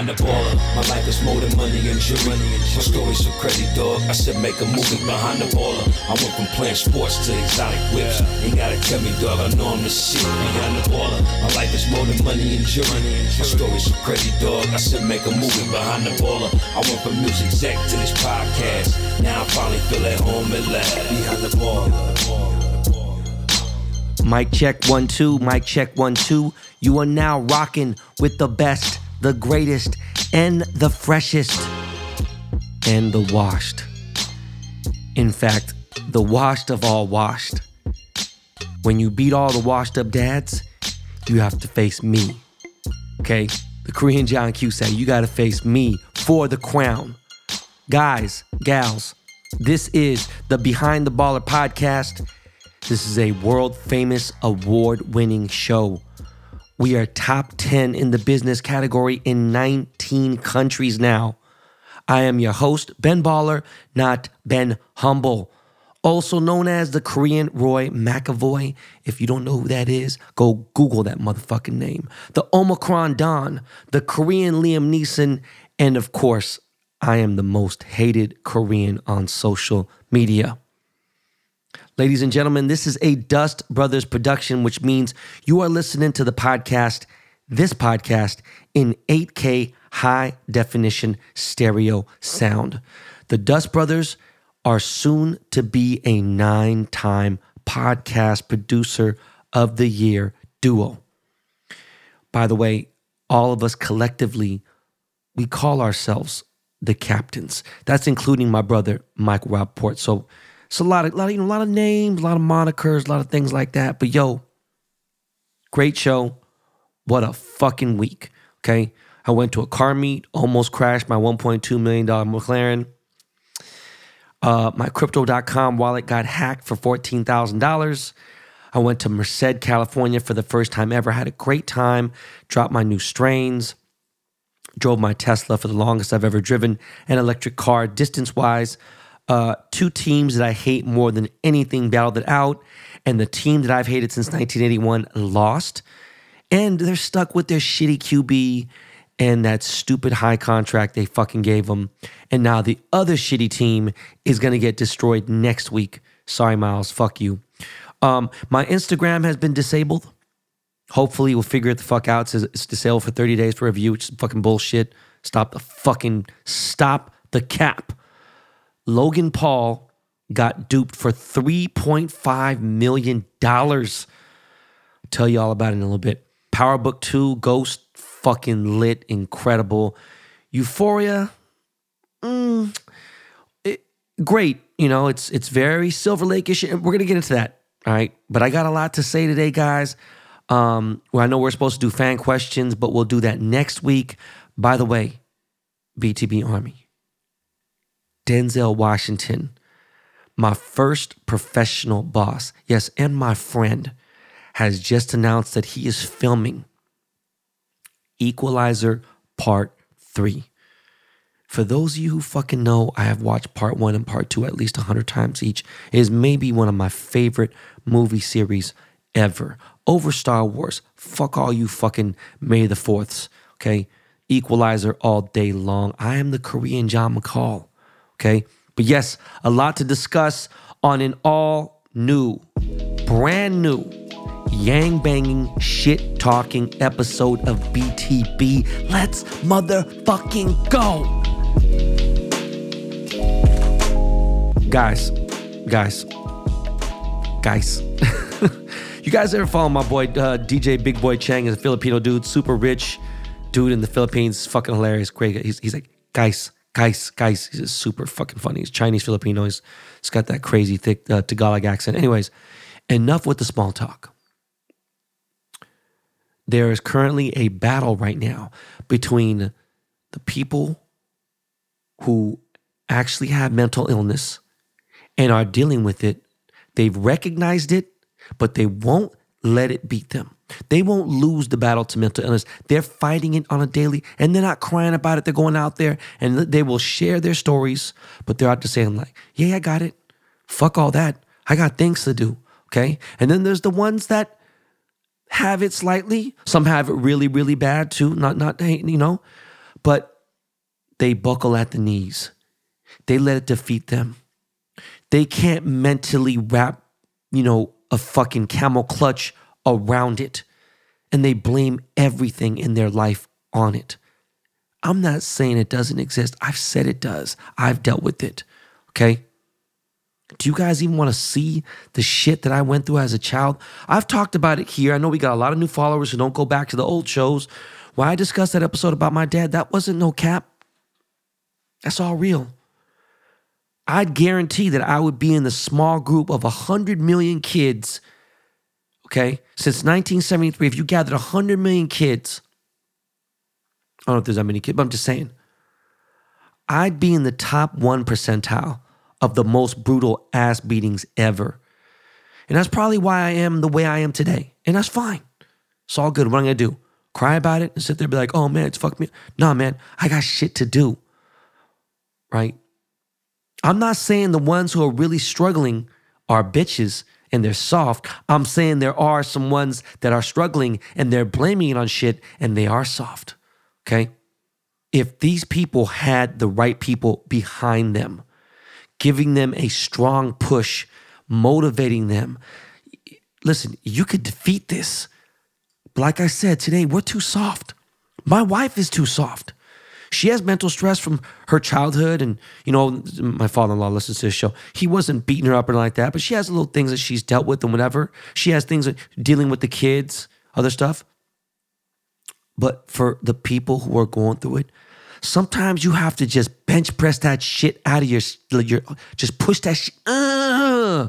behind the baller. My life is more than money and jewelry. My story's so crazy, dog. I said make a movie behind the baller. I went from playing sports to exotic whips. Ain't gotta tell me, dog. I know I'm the shit behind the baller. My life is more than money and jewelry. My story's so crazy, dog. I said make a movie behind the baller. I went from music exec to this podcast. Now I finally feel at home at last. Behind the baller. Mic check one, two, mic check one, two. You are now rocking with the best, the greatest, and the freshest, and the washed. In fact, the washed of all washed. When you beat all the washed up dads, you have to face me. Okay? The Korean John Q say, you gotta face me for the crown. Guys, gals, this is the Behind the Baller podcast. This is a world famous award winning show. We are top 10 in the business category in 19 countries now. I am your host, Ben Baller, not Ben Humble, also known as the Korean Roy McAvoy. If you don't know who that is, go Google that motherfucking name. The Omicron Don, the Korean Liam Neeson, and of course, I am the most hated Korean on social media. Ladies and gentlemen, this is a Dust Brothers production, which means you are listening to the podcast, this podcast, in 8K high definition stereo sound. The Dust Brothers are soon to be a nine time podcast producer of the year duo. By the way, all of us collectively, we call ourselves the captains. That's including my brother, Mike Rapaport. So it's a lot of, lot of, you know, a lot of names, a lot of monikers, a lot of things like that. But yo, great show. What a fucking week. Okay. I went to a car meet, almost crashed my $1.2 million McLaren. Uh, my crypto.com wallet got hacked for $14,000. I went to Merced, California for the first time ever. Had a great time. Dropped my new strains. Drove my Tesla for the longest I've ever driven an electric car distance wise. Uh, two teams that I hate more than anything battled it out, and the team that I've hated since 1981 lost, and they're stuck with their shitty QB and that stupid high contract they fucking gave them. And now the other shitty team is to get destroyed next week. Sorry, Miles. Fuck you. Um, my Instagram has been disabled. Hopefully, we'll figure it the fuck out. It it's disabled for 30 days for review, which is fucking bullshit. Stop the fucking, stop the cap. Logan Paul got duped for $3.5 million. I'll tell you all about it in a little bit. Power Book 2, Ghost, fucking lit, incredible. Euphoria, mm, it, great. You know, it's it's very Silver Lake-ish. And we're gonna get into that. All right. But I got a lot to say today, guys. Um, well, I know we're supposed to do fan questions, but we'll do that next week. By the way, BTB Army. Denzel Washington, my first professional boss, yes, and my friend, has just announced that he is filming Equalizer Part 3. For those of you who fucking know, I have watched part one and part two at least 100 times each. It is maybe one of my favorite movie series ever. Over Star Wars. Fuck all you fucking May the 4ths, okay? Equalizer all day long. I am the Korean John McCall. Okay. But yes, a lot to discuss on an all new, brand new, yang banging, shit talking episode of BTB. Let's motherfucking go. Guys, guys, guys. you guys ever follow my boy uh, DJ Big Boy Chang? Is a Filipino dude, super rich dude in the Philippines, fucking hilarious, great. He's, he's like, guys, guys, guys, he's super fucking funny. He's Chinese Filipino. He's, he's got that crazy thick uh, Tagalog accent. Anyways, enough with the small talk. There is currently a battle right now between the people who actually have mental illness and are dealing with it. They've recognized it, but they won't let it beat them. They won't lose the battle to mental illness. They're fighting it on a daily and they're not crying about it. They're going out there and they will share their stories, but they're out there saying, like, yeah, I got it. Fuck all that. I got things to do. Okay. And then there's the ones that have it slightly. Some have it really, really bad too. Not, not, you know, But they buckle at the knees. They let it defeat them. They can't mentally wrap, you know, a fucking camel clutch around it. And they blame everything in their life on it. I'm not saying it doesn't exist. I've said it does. I've dealt with it. Okay. Do you guys even want to see the shit that I went through as a child? I've talked about it here. I know we got a lot of new followers who don't go back to the old shows. Why I discussed that episode about my dad, that wasn't no cap. That's all real. I'd guarantee that I would be in the small group of 100 million kids, okay? Since 1973, if you gathered 100 million kids, I don't know if there's that many kids, but I'm just saying, I'd be in the top one percentile of the most brutal ass beatings ever. And that's probably why I am the way I am today. And that's fine. It's all good. What am I gonna do? Cry about it and sit there and be like, oh man, it's fucked me. Nah, man, I got shit to do. Right? I'm not saying the ones who are really struggling are bitches and they're soft. I'm saying there are some ones that are struggling and they're blaming it on shit and they are soft. Okay? If these people had the right people behind them, giving them a strong push, motivating them, listen, you could defeat this. But like I said today, we're too soft. My wife is too soft. She has mental stress from her childhood, and you know, my father-in-law listens to this show. He wasn't beating her up or like that, but she has little things that she's dealt with and whatever. She has things dealing with the kids, other stuff. But for the people who are going through it, sometimes you have to just bench press that shit out of your, your just push that shit. Uh,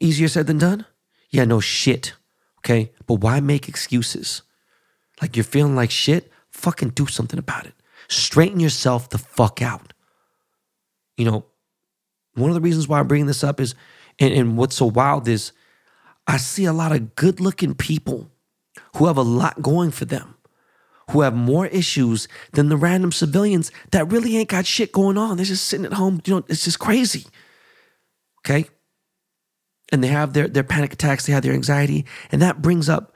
easier said than done? Yeah, no shit. Okay. But why make excuses? Like you're feeling like shit? Fucking do something about it. Straighten yourself the fuck out. You know, one of the reasons why I'm bringing this up is, and, and what's so wild is, I see a lot of good looking people who have a lot going for them, who have more issues than the random civilians that really ain't got shit going on. They're just sitting at home. You know, it's just crazy. Okay. And they have their, their panic attacks, they have their anxiety. And that brings up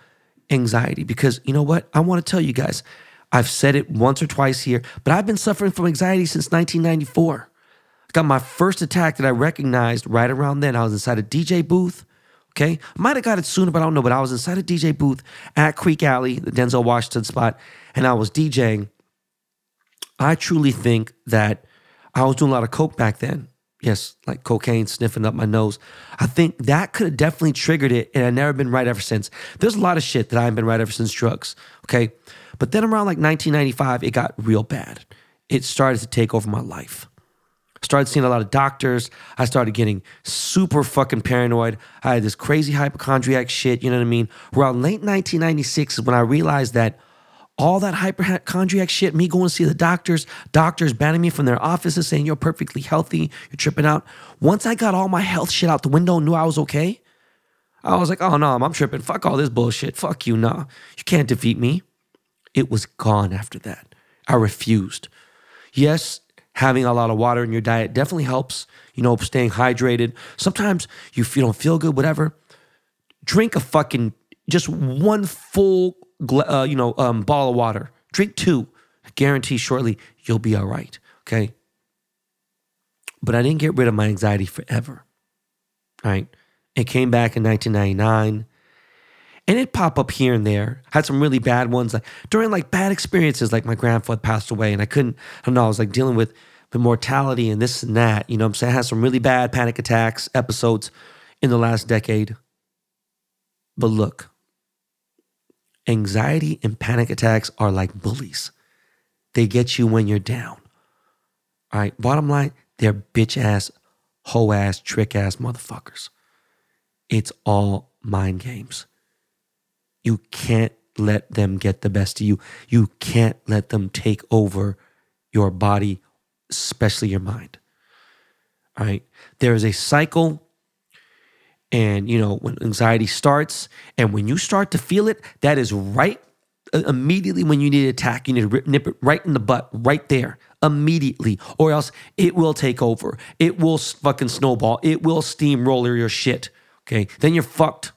anxiety because you know what? I want to tell you guys, I've said it once or twice here, but I've been suffering from anxiety since 1994. I got my first attack that I recognized right around then. I was inside a DJ booth. Okay. Might have got it sooner, but I don't know. But I was inside a DJ booth at Creek Alley, the Denzel Washington spot, and I was DJing. I truly think that I was doing a lot of coke back then. Yes, like cocaine sniffing up my nose. I think that could have definitely triggered it, and I've never been right ever since. There's a lot of shit that I haven't been right ever since drugs. Okay. But then around like 1995, it got real bad. It started to take over my life. Started seeing a lot of doctors. I started getting super fucking paranoid. I had this crazy hypochondriac shit, you know what I mean? Around late 1996 is when I realized that all that hypochondriac shit, me going to see the doctors, doctors banning me from their offices saying you're perfectly healthy, you're tripping out. Once I got all my health shit out the window and knew I was okay, I was like, oh no, I'm tripping. Fuck all this bullshit. Fuck you, nah. You can't defeat me. It was gone after that. I refused. Yes, having a lot of water in your diet definitely helps, you know, staying hydrated. Sometimes you, you don't feel good, whatever. Drink a fucking, just one full, uh, you know, um, bottle of water. Drink two. I guarantee shortly you'll be all right. Okay. But I didn't get rid of my anxiety forever. All right. It came back in 1999 and it pop up here and there. Had some really bad ones like during like bad experiences, like my grandfather passed away, and I couldn't. I don't know. I was like dealing with the mortality and this and that. You know, I'm saying I had some really bad panic attacks episodes in the last decade. But look, anxiety and panic attacks are like bullies. They get you when you're down. All right. Bottom line, they're bitch ass, hoe ass, trick ass motherfuckers. It's all mind games. You can't let them get the best of you. You can't let them take over your body, especially your mind. All right. There is a cycle. And, you know, when anxiety starts and when you start to feel it, that is right uh, immediately when you need to attack. You need to nip it right in the butt, right there, immediately, or else it will take over. It will fucking snowball. It will steamroller your shit. Okay. Then you're fucked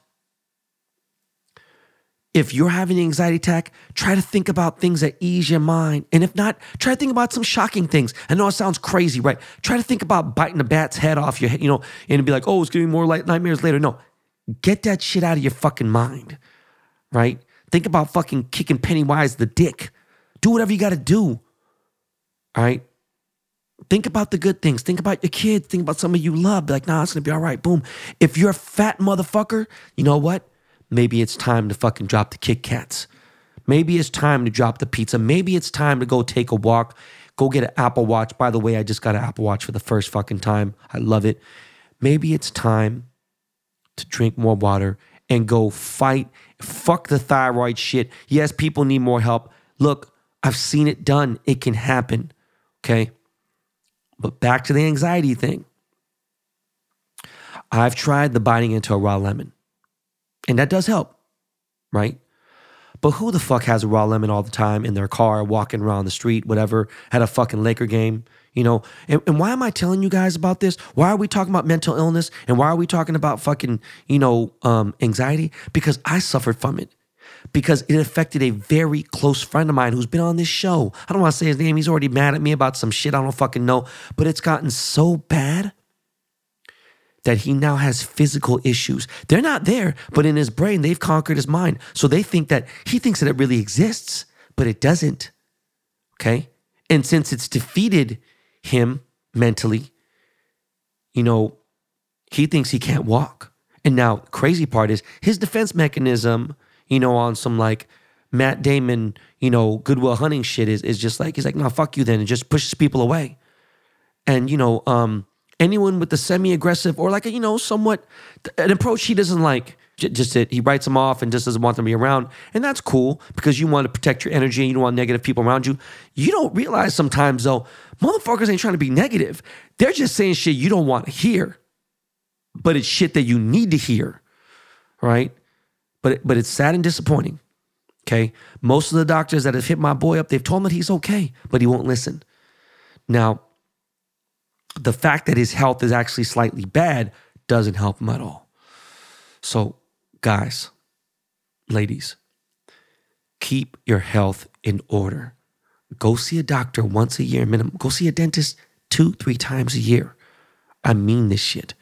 if you're having an anxiety attack, try to think about things that ease your mind. And if not, try to think about some shocking things. I know it sounds crazy, right? Try to think about biting a bat's head off your head, you know, and be like, oh, it's giving more like nightmares later. No, get that shit out of your fucking mind, right? Think about fucking kicking Pennywise the dick. Do whatever you got to do, all right? Think about the good things. Think about your kids. Think about somebody you love. Be like, nah, it's gonna be all right. Boom. If you're a fat motherfucker, you know what? Maybe it's time to fucking drop the Kit Kats. Maybe it's time to drop the pizza. Maybe it's time to go take a walk. Go get an Apple Watch. By the way, I just got an Apple Watch for the first fucking time. I love it. Maybe it's time to drink more water and go fight. Fuck the thyroid shit. Yes, people need more help. Look, I've seen it done. It can happen. Okay. But back to the anxiety thing. I've tried the biting into a raw lemon, and that does help, right? But who the fuck has a raw lemon all the time in their car, walking around the street, whatever, at a fucking Laker game? You know, and, and why am I telling you guys about this? Why are we talking about mental illness? And why are we talking about fucking, you know, um, anxiety? Because I suffered from it because it affected a very close friend of mine who's been on this show. I don't want to say his name. He's already mad at me about some shit I don't fucking know. But it's gotten so bad that he now has physical issues. They're not there, but in his brain, they've conquered his mind. So they think that he thinks that it really exists, but it doesn't. Okay? And since it's defeated him mentally, you know, he thinks he can't walk. And now, crazy part is his defense mechanism you know, on some like Matt Damon, you know, Good Will Hunting shit is is just like he's like, no, fuck you then, and just pushes people away. And you know, um, anyone with the semi-aggressive or like a, you know, somewhat an approach he doesn't like, just he writes them off and just doesn't want them to be around, and that's cool because you want to protect your energy and you don't want negative people around you. You don't realize sometimes though, motherfuckers ain't trying to be negative. They're just saying shit you don't want to hear, but it's shit that you need to hear, right? but but it's sad and disappointing. Okay, most of the doctors that have hit my boy up, they've told him that he's okay, but he won't listen. Now, the fact that his health is actually slightly bad doesn't help him at all. So, guys, ladies, keep your health in order. Go see a doctor once a year minimum. Go see a dentist two, three times a year. I mean this shit.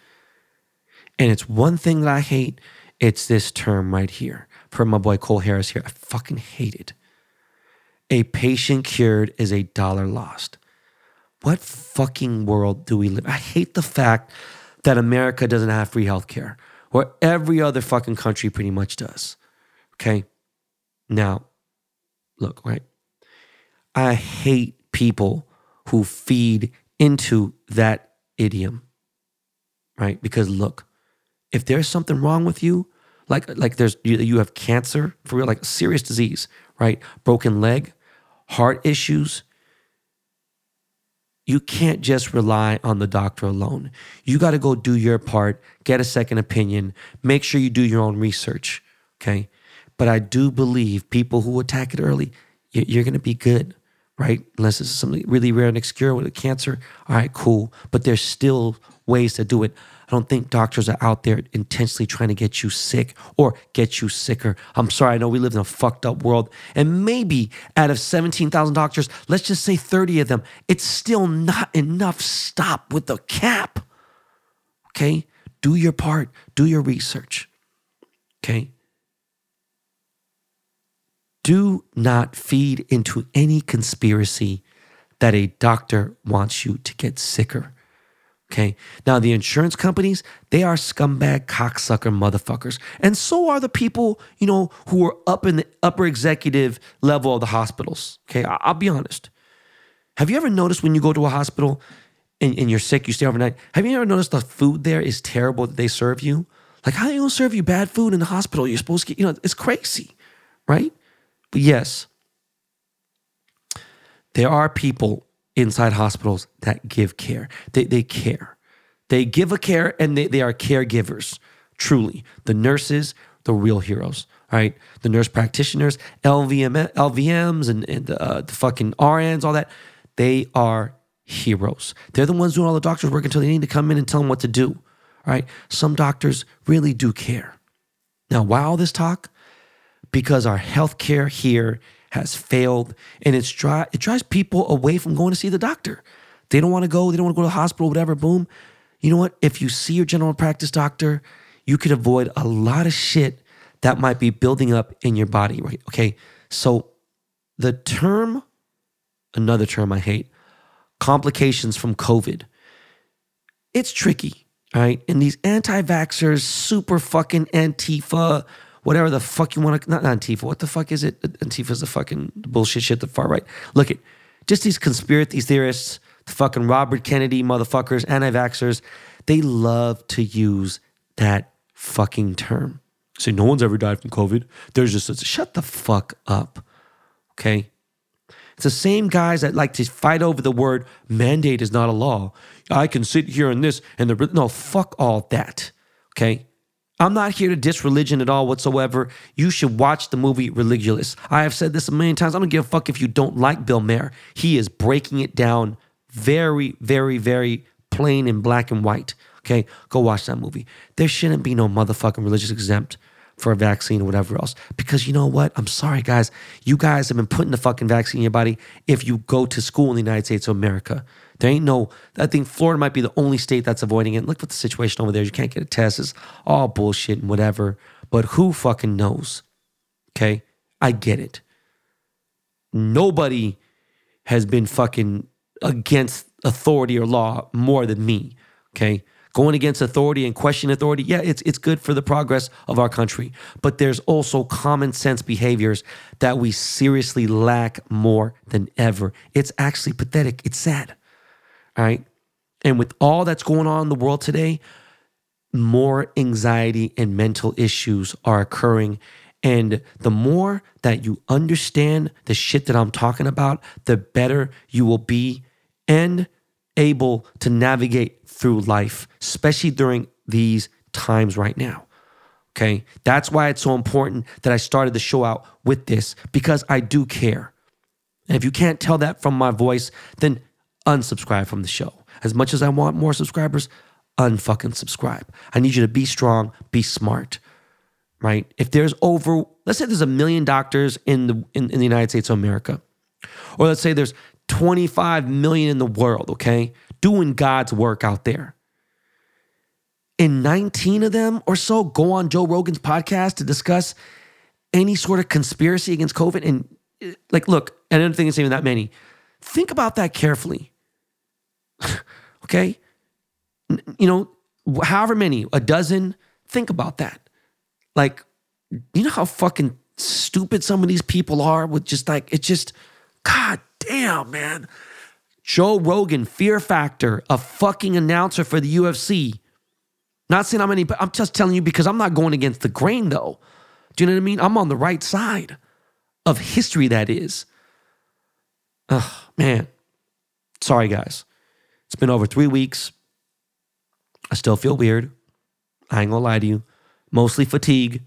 And it's one thing that I hate it's this term right here. For my boy Cole Harris here. I fucking hate it. A patient cured is a dollar lost. What fucking world do we live? I hate the fact that America doesn't have free healthcare, or every other fucking country pretty much does. Okay. Now, look, right? I hate people who feed into that idiom, right? Because look, if there's something wrong with you, like like there's you, you have cancer for real, like serious disease, right? Broken leg, heart issues. You can't just rely on the doctor alone. You got to go do your part, get a second opinion, make sure you do your own research. Okay. But I do believe people who attack it early, you're going to be good, right? Unless it's something really rare and obscure with a cancer. All right, cool. But there's still ways to do it. I don't think doctors are out there intentionally trying to get you sick or get you sicker. I'm sorry, I know we live in a fucked up world. And maybe out of 17,000 doctors, let's just say 30 of them, it's still not enough. Stop with the cap. Okay? Do your part, do your research. Okay? Do not feed into any conspiracy that a doctor wants you to get sicker. Okay. Now, the insurance companies, they are scumbag, cocksucker motherfuckers. And so are the people, you know, who are up in the upper executive level of the hospitals. Okay. I- will be honest. Have you ever noticed when you go to a hospital and, and, you're sick, you stay overnight? Have you ever noticed the food there is terrible that they serve you? Like, how are they going to serve you bad food in the hospital? You're supposed to get, you know, it's crazy, right? But yes, there are people inside hospitals that give care. They, they care. They give a care and they, they are caregivers, truly. The nurses, the real heroes, right? The nurse practitioners, LVN, LVNs, and, and uh, the fucking RNs, all that. They are heroes. They're the ones doing all the doctors' work until they need to come in and tell them what to do, right? Some doctors really do care. Now, why all this talk? because our healthcare here has failed and it's dry, it drives people away from going to see the doctor. They don't want to go, they don't want to go to the hospital, whatever, boom. You know what? If you see your general practice doctor, you could avoid a lot of shit that might be building up in your body, right? Okay. So the term, another term I hate, complications from COVID, it's tricky, right? And these anti vaxxers, super fucking Antifa, whatever the fuck you want to, not Antifa, what the fuck is it? Antifa's the fucking bullshit shit, the far right. Look at just these conspiracy theorists, the fucking Robert Kennedy motherfuckers, anti vaxxers, they love to use that fucking term. Say, no one's ever died from COVID. There's just, shut the fuck up. Okay. It's the same guys that like to fight over the word mandate is not a law. I can sit here and this and the, no, fuck all that. Okay. I'm not here to diss religion at all whatsoever. You should watch the movie Religulous. I have said this a million times. I don't give a fuck if you don't like Bill Maher. He is breaking it down very, very, very plain and black and white. Okay, go watch that movie. There shouldn't be no motherfucking religious exempt for a vaccine or whatever else. Because you know what? I'm sorry, guys. You guys have been putting the fucking vaccine in your body if you go to school in the United States of America. There ain't no, I think Florida might be the only state that's avoiding it. Look at the situation over there. You can't get a test. It's all bullshit and whatever. But who fucking knows? Okay? I get it. Nobody has been fucking against authority or law more than me. Okay? going against authority and questioning authority, yeah, it's it's good for the progress of our country. But there's also common sense behaviors that we seriously lack more than ever. It's actually pathetic. It's sad. All right. And with all that's going on in the world today, more anxiety and mental issues are occurring. And the more that you understand the shit that I'm talking about, the better you will be. And able to navigate through life, especially during these times right now. Okay. That's why it's so important that I started the show out with this because I do care. And if you can't tell that from my voice, then unsubscribe from the show. As much as I want more subscribers, unfucking subscribe. I need you to be strong, be smart. Right? If there's over, let's say there's a million doctors in the in, in the United States of America. Or let's say there's 25 million in the world, okay, doing God's work out there. And 19 of them or so go on Joe Rogan's podcast to discuss any sort of conspiracy against COVID. And like, look, I don't think it's even that many. Think about that carefully. okay? You know, however many, a dozen, think about that. Like, you know how fucking stupid some of these people are with just like, it's just, God damn, man. Joe Rogan, Fear Factor, a fucking announcer for the UFC. Not saying how many, but I'm just telling you because I'm not going against the grain though. Do you know what I mean? I'm on the right side of history, that is. Ugh, man. Sorry, guys. It's been over three weeks. I still feel weird. I ain't gonna lie to you. Mostly fatigue,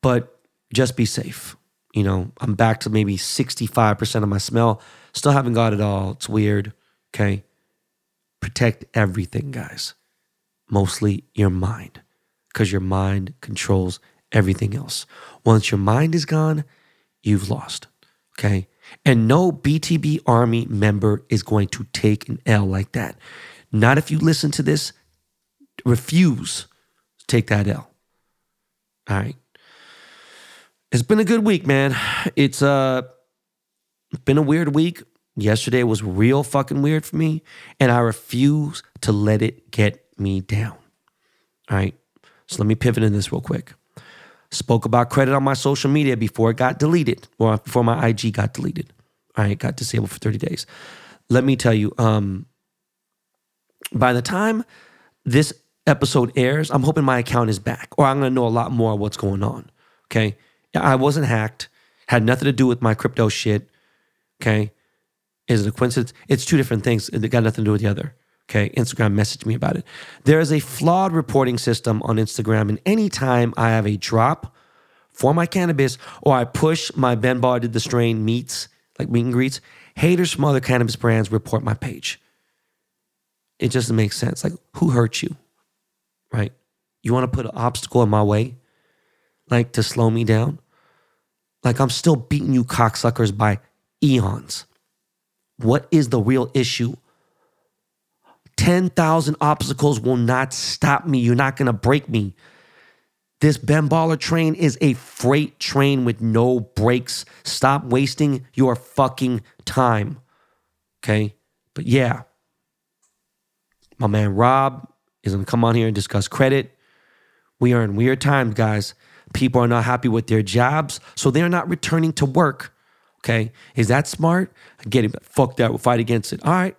but just be safe. You know, I'm back to maybe 65% of my smell. Still haven't got it all. It's weird. Okay. Protect everything, guys. Mostly your mind, because your mind controls everything else. Once your mind is gone, you've lost. Okay. And no BTB Army member is going to take an L like that. Not if you listen to this, refuse to take that L. All right. It's been a good week, man. It's uh been a weird week. Yesterday was real fucking weird for me, and I refuse to let it get me down. All right. So let me pivot in this real quick. Spoke about credit on my social media before it got deleted, or before my IG got deleted. Right, got disabled for 30 days. Let me tell you, um, by the time this episode airs, I'm hoping my account is back, or I'm gonna know a lot more of what's going on. Okay. I wasn't hacked, had nothing to do with my crypto shit. Okay. Is it a coincidence? It's two different things. It got nothing to do with the other. Okay. Instagram messaged me about it. There is a flawed reporting system on Instagram. And anytime I have a drop for my cannabis or I push my Ben Bar did the strain meets, like meet and greets, haters from other cannabis brands report my page. It just makes sense. Like, who hurt you? Right? You want to put an obstacle in my way? Like to slow me down? Like I'm still beating you cocksuckers by eons. What is the real issue? 10,000 obstacles will not stop me. You're not going to break me. This Ben Baller train is a freight train with no brakes. Stop wasting your fucking time. Okay? But yeah, my man Rob is going to come on here and discuss credit. We are in weird times, guys. People are not happy with their jobs, so they're not returning to work. Okay. Is that smart? I get it, but fuck that. We'll fight against it. All right.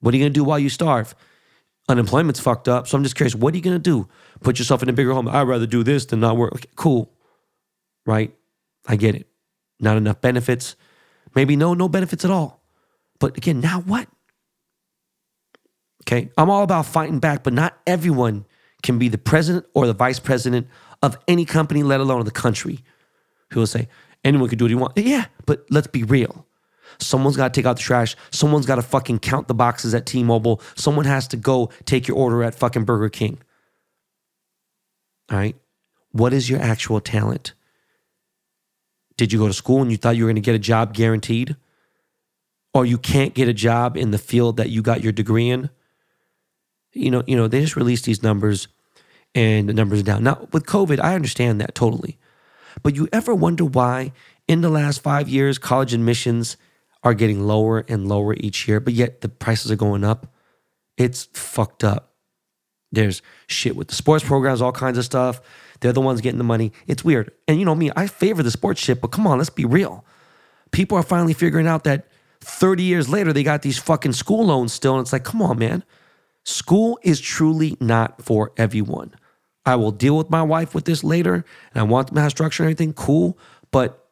What are you going to do while you starve? Unemployment's fucked up. So I'm just curious, what are you going to do? Put yourself in a bigger home. I'd rather do this than not work. Okay, cool. Right? I get it. Not enough benefits. Maybe no, no benefits at all. But again, now what? Okay. I'm all about fighting back, but not everyone can be the president or the vice president of any company, let alone the country. Who will say, anyone can do what you want. Yeah, but let's be real. Someone's got to take out the trash. Someone's got to fucking count the boxes at T Mobile. Someone has to go take your order at fucking Burger King. All right. What is your actual talent? Did you go to school and you thought you were going to get a job guaranteed? Or you can't get a job in the field that you got your degree in? You know, you know, they just released these numbers and the numbers are down. Now, with COVID, I understand that totally. But you ever wonder why in the last five years, college admissions are getting lower and lower each year, but yet the prices are going up? It's fucked up. There's shit with the sports programs, all kinds of stuff. They're the ones getting the money. It's weird. And you know me, I favor the sports shit, but come on, let's be real. People are finally figuring out that 30 years later, they got these fucking school loans still. And it's like, come on, man. School is truly not for everyone. I will deal with my wife with this later, and I want them to have structure and everything. Cool. But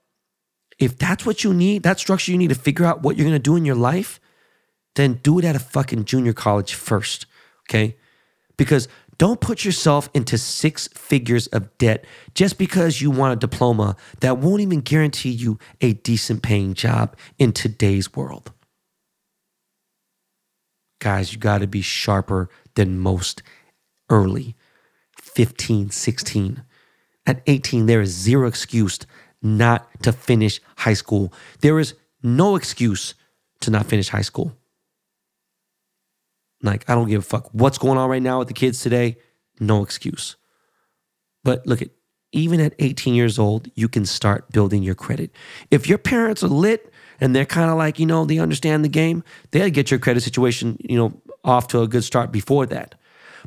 if that's what you need, that structure you need to figure out what you're gonna do in your life, then do it at a fucking junior college first. Okay? Because don't put yourself into six figures of debt just because you want a diploma that won't even guarantee you a decent paying job in today's world. Guys, you got to be sharper than most early 15, 16. At 18, there is zero excuse not to finish high school. There is no excuse to not finish high school. Like, I don't give a fuck what's going on right now with the kids today. No excuse. But look at even at 18 years old, you can start building your credit. If your parents are lit and they're kind of like, you know, they understand the game, they'll get your credit situation, you know, off to a good start before that.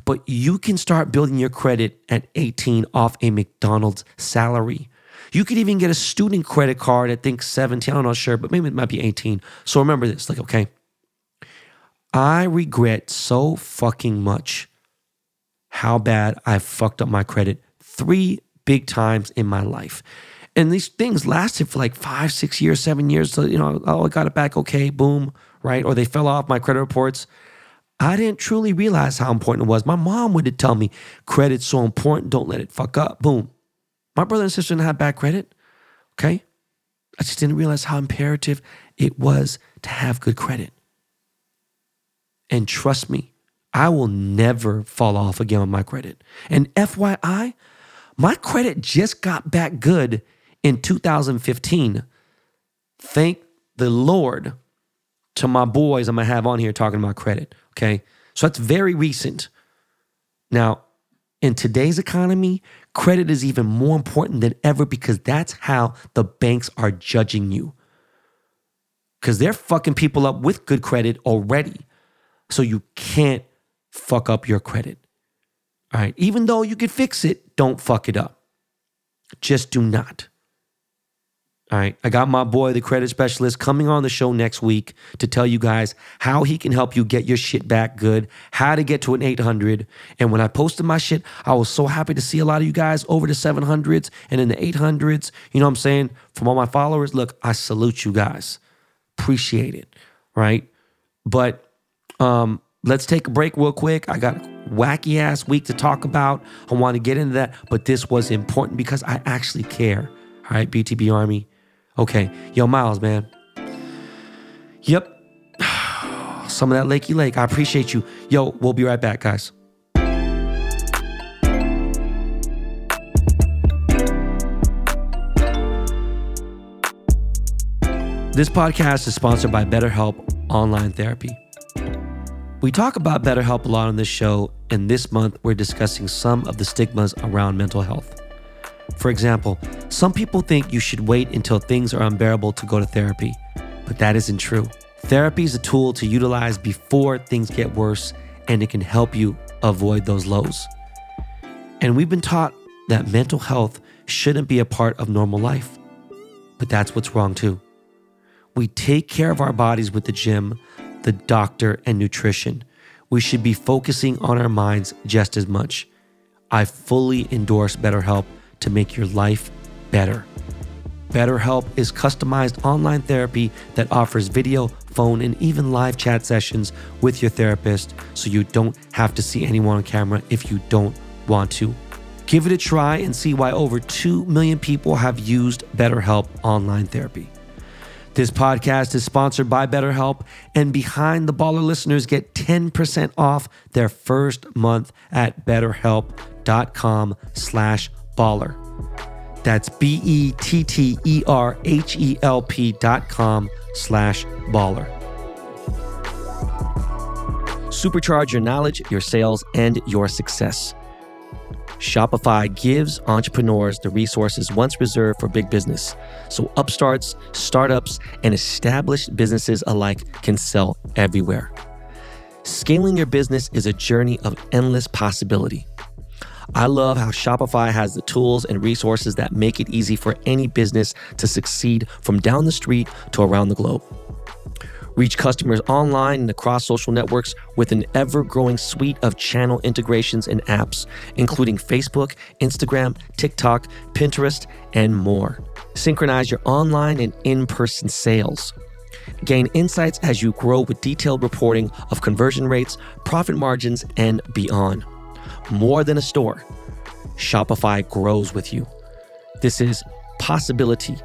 But you can start building your credit at 18 off a McDonald's salary. You could even get a student credit card, I think 17, I'm not sure, but maybe it might be 18. So remember this, like, okay, I regret so fucking much how bad I fucked up my credit three big times in my life. And these things lasted for like five, six years, seven years. So, you know, oh, I got it back. Okay, boom, right? Or they fell off my credit reports. I didn't truly realize how important it was. My mom would tell me, credit's so important, don't let it fuck up. Boom. My brother and sister didn't have bad credit. Okay. I just didn't realize how imperative it was to have good credit. And trust me, I will never fall off again on my credit. And FYI, my credit just got back good in 2015. Thank the Lord to my boys I'm gonna have on here talking about credit. Okay. So that's very recent. Now, in today's economy, credit is even more important than ever because that's how the banks are judging you. Because they're fucking people up with good credit already. So you can't fuck up your credit. All right. Even though you could fix it, don't fuck it up. Just do not. All right. I got my boy, the credit specialist, coming on the show next week to tell you guys how he can help you get your shit back good, how to get to an 800. And when I posted my shit, I was so happy to see a lot of you guys over the 700s and in the 800s. You know what I'm saying? From all my followers, look, I salute you guys. Appreciate it. Right. But um, let's take a break real quick. I got a wacky ass week to talk about. I want to get into that, but this was important because I actually care. All right, BTB Army. Okay. Yo, Miles, man. Yep. Some of that Lakey Lake. I appreciate you. Yo, we'll be right back, guys. This podcast is sponsored by BetterHelp Online Therapy. We talk about BetterHelp a lot on this show, and this month we're discussing some of the stigmas around mental health. For example, some people think you should wait until things are unbearable to go to therapy, but that isn't true. Therapy is a tool to utilize before things get worse, and it can help you avoid those lows. And we've been taught that mental health shouldn't be a part of normal life, but that's what's wrong too. We take care of our bodies with the gym, the doctor, and nutrition. We should be focusing on our minds just as much. I fully endorse BetterHelp to make your life better. BetterHelp is customized online therapy that offers video, phone, and even live chat sessions with your therapist so you don't have to see anyone on camera if you don't want to. Give it a try and see why over 2 million people have used BetterHelp online therapy. This podcast is sponsored by BetterHelp, and Behind the Baller listeners get 10% off their first month at betterhelp.com slash baller. That's B-E-T-T-E-R-H-E-L-P dot com slash baller. Supercharge your knowledge, your sales, and your success. Shopify gives entrepreneurs the resources once reserved for big business. So upstarts, startups, and established businesses alike can sell everywhere. Scaling your business is a journey of endless possibility. I love how Shopify has the tools and resources that make it easy for any business to succeed from down the street to around the globe. Reach customers online and across social networks with an ever growing suite of channel integrations and apps, including Facebook, Instagram, TikTok, Pinterest, and more. Synchronize your online and in person sales. Gain insights as you grow with detailed reporting of conversion rates, profit margins, and beyond. More than a store, Shopify grows with you. This is Possibility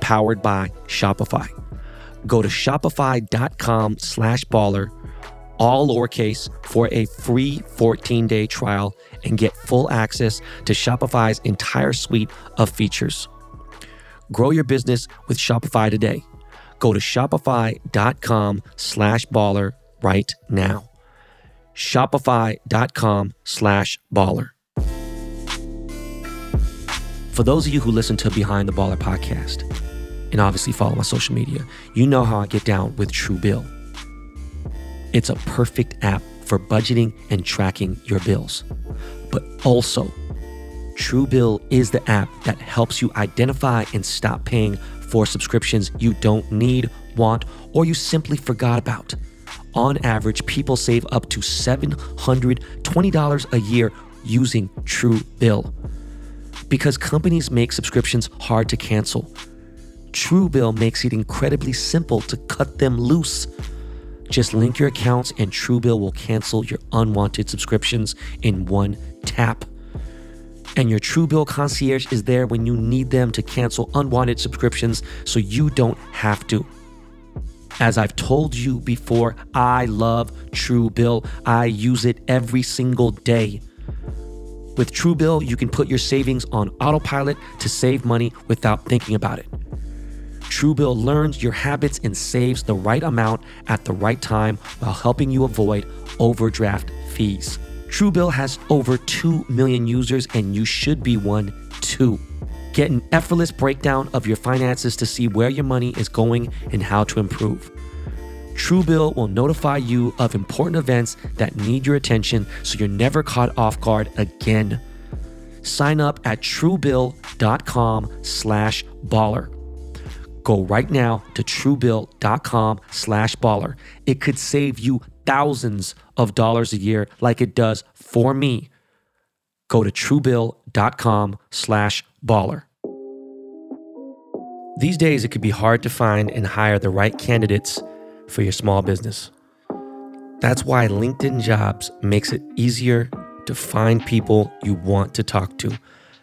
powered by Shopify. Go to shopify.com slash baller, all lowercase, for a free 14 day trial and get full access to Shopify's entire suite of features. Grow your business with Shopify today. Go to shopify.com slash baller right now. Shopify.com slash baller. For those of you who listen to Behind the Baller podcast, and obviously follow my social media, you know how I get down with Truebill. It's a perfect app for budgeting and tracking your bills. But also, Truebill is the app that helps you identify and stop paying for subscriptions you don't need, want, or you simply forgot about. On average, people save up to $720 a year using Truebill. Because companies make subscriptions hard to cancel Truebill makes it incredibly simple to cut them loose. Just link your accounts and Truebill will cancel your unwanted subscriptions in one tap. And your Truebill concierge is there when you need them to cancel unwanted subscriptions so you don't have to. As I've told you before, I love Truebill. I use it every single day. With Truebill, you can put your savings on autopilot to save money without thinking about it. Truebill learns your habits and saves the right amount at the right time while helping you avoid overdraft fees. Truebill has over 2 million users, and you should be one too. Get an effortless breakdown of your finances to see where your money is going and how to improve. Truebill will notify you of important events that need your attention so you're never caught off guard again. Sign up at truebill.com slash baller. Go right now to truebill.com slash baller. It could save you thousands of dollars a year like it does for me. Go to truebill.com slash baller. These days, it could be hard to find and hire the right candidates for your small business. That's why LinkedIn Jobs makes it easier to find people you want to talk to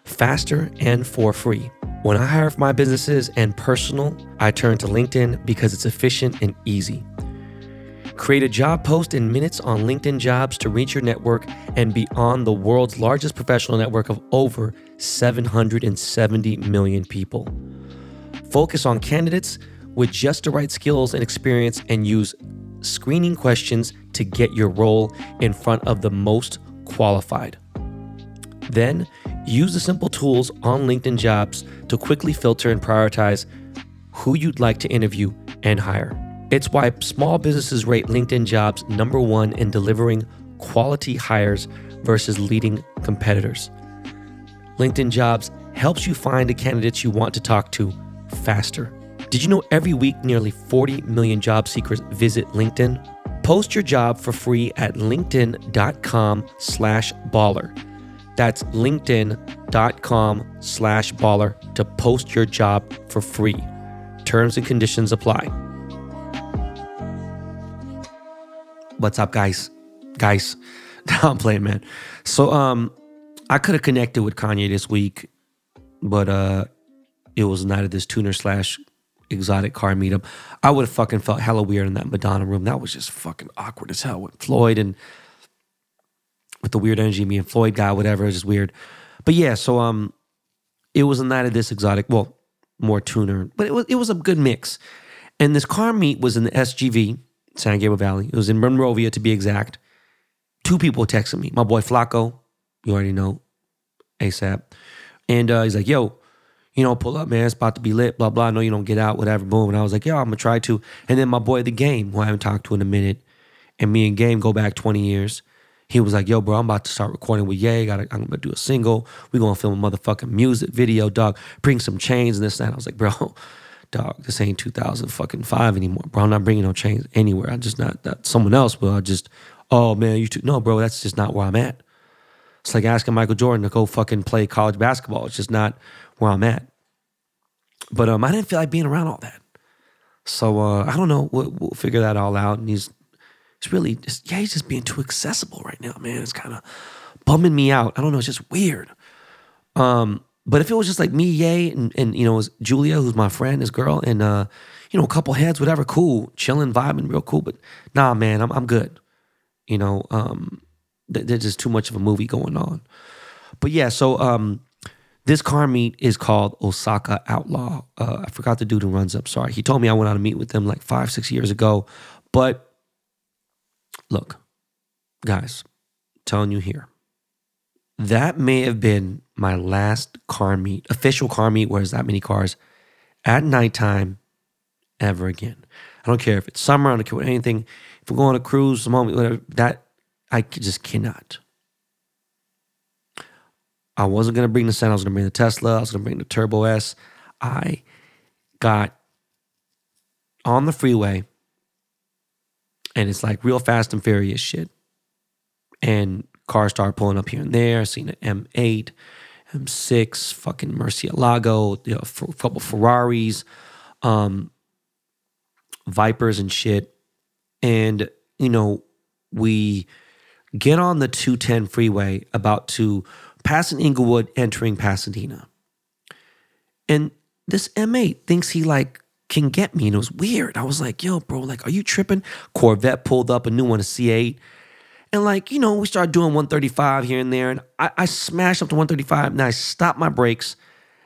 faster and for free. When I hire for my businesses and personal, I turn to LinkedIn because it's efficient and easy. Create a job post in minutes on LinkedIn Jobs to reach your network and be on the world's largest professional network of over 770 million people. Focus on candidates with just the right skills and experience and use screening questions to get your role in front of the most qualified. Then, use the simple tools on LinkedIn Jobs to quickly filter and prioritize who you'd like to interview and hire. It's why small businesses rate LinkedIn Jobs number one in delivering quality hires versus leading competitors. LinkedIn Jobs helps you find the candidates you want to talk to faster. Did you know every week nearly 40 million job seekers visit LinkedIn? Post your job for free at linkedin.com slash baller. That's linkedin.com slash baller to post your job for free. Terms and conditions apply. What's up, guys? Guys, I'm playing, man. So, um, I could have connected with Kanye this week, but uh, it was a night of this tuner slash exotic car meetup. I would have fucking felt hella weird in that Madonna room. That was just fucking awkward as hell with Floyd and with the weird energy, me and Floyd guy, whatever. It was just weird. But yeah, so um, it was a night of this exotic, well, more tuner, but it was it was a good mix. And this car meet was in the SGV, San Gabriel Valley. It was in Monrovia to be exact. Two people texted me. My boy Flacco, you already know, ASAP. And uh, he's like, yo, you know, pull up, man. It's about to be lit, blah, blah. I know you don't get out, whatever, boom. And I was like, yeah, I'm going to try to. And then my boy, The Game, who I haven't talked to in a minute, and me and Game go back 20 years. He was like, yo, bro, I'm about to start recording with Ye. Gotta, I'm going to do a single. we going to film a motherfucking music video, dog. Bring some chains and this and that. I was like, bro, dog, this ain't 2000 fucking five anymore, bro. I'm not bringing no chains anywhere. I'm just not that someone else, will. I just, oh, man, you too. No, bro, that's just not where I'm at. It's like asking Michael Jordan to go fucking play college basketball. It's just not where I'm at. But um, I didn't feel like being around all that. So uh, I don't know. We'll, we'll figure that all out. And he's he's really just yeah, he's just being too accessible right now, man. It's kind of bumming me out. I don't know. It's just weird. Um, but if it was just like me, Yay, and, and you know, Julia, who's my friend, his girl, and uh, you know, a couple heads, whatever, cool, chilling, vibing, real cool. But nah, man, I'm I'm good. You know, um, there's just too much of a movie going on. But yeah, so um, this car meet is called Osaka Outlaw. Uh, I forgot the dude who runs up. Sorry, he told me I went on a meet with them like five, six years ago. But look, guys, I'm telling you here, that may have been my last car meet, official car meet, where there's that many cars at nighttime ever again. I don't care if it's summer, I don't care what anything. If we're going on a cruise, some moment, whatever, that I just cannot. I wasn't gonna bring the Sentra. I was gonna bring the Tesla. I was gonna bring the Turbo S. I got on the freeway, and it's like real fast and furious shit. And cars start pulling up here and there. I seen an M8, M6, fucking Murcielago, you know, a couple Ferraris, um, Vipers and shit. And you know, we get on the 210 freeway about to passing Inglewood, entering Pasadena. And this M8 thinks he like can get me. And it was weird. I was like, yo, bro, like, are you tripping? Corvette pulled up a new one, a C8. And like, you know, we started doing 135 here and there. And I, I smashed up to 135 and I stopped my brakes.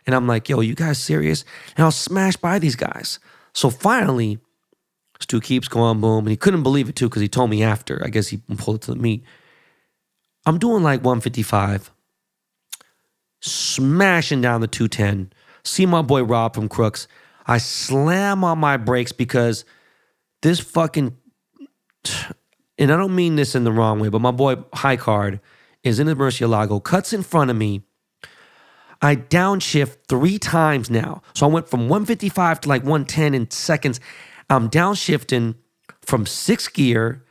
And I'm like, yo, you guys serious? And I was smashed by these guys. So finally, Stu keeps going boom. And he couldn't believe it too because he told me after. I guess he pulled it to the meet. I'm doing like 155 smashing down the 210. See my boy Rob from Crooks. I slam on my brakes because this fucking, and I don't mean this in the wrong way, but my boy High Card is in the Murcielago, cuts in front of me. I downshift three times now. So I went from 155 to like 110 in seconds. I'm downshifting from sixth gear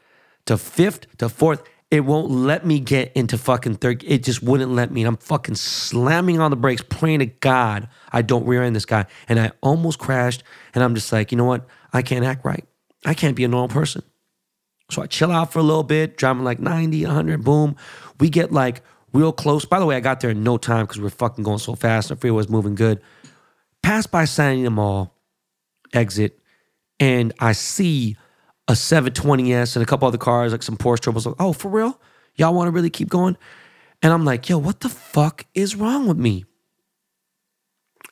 to fifth to fourth. It won't let me get into fucking third. It just wouldn't let me. And I'm fucking slamming on the brakes, praying to God I don't rear end this guy. And I almost crashed. And I'm just like, you know what? I can't act right. I can't be a normal person. So I chill out for a little bit, driving like 90, 100, boom. We get like real close. By the way, I got there in no time because we are fucking going so fast. The freeway was moving good. Pass by San Mall, exit, and I see a 720S and a couple other cars, like some Porsche turbos. Like, oh, for real? Y'all want to really keep going? And I'm like, yo, what the fuck is wrong with me?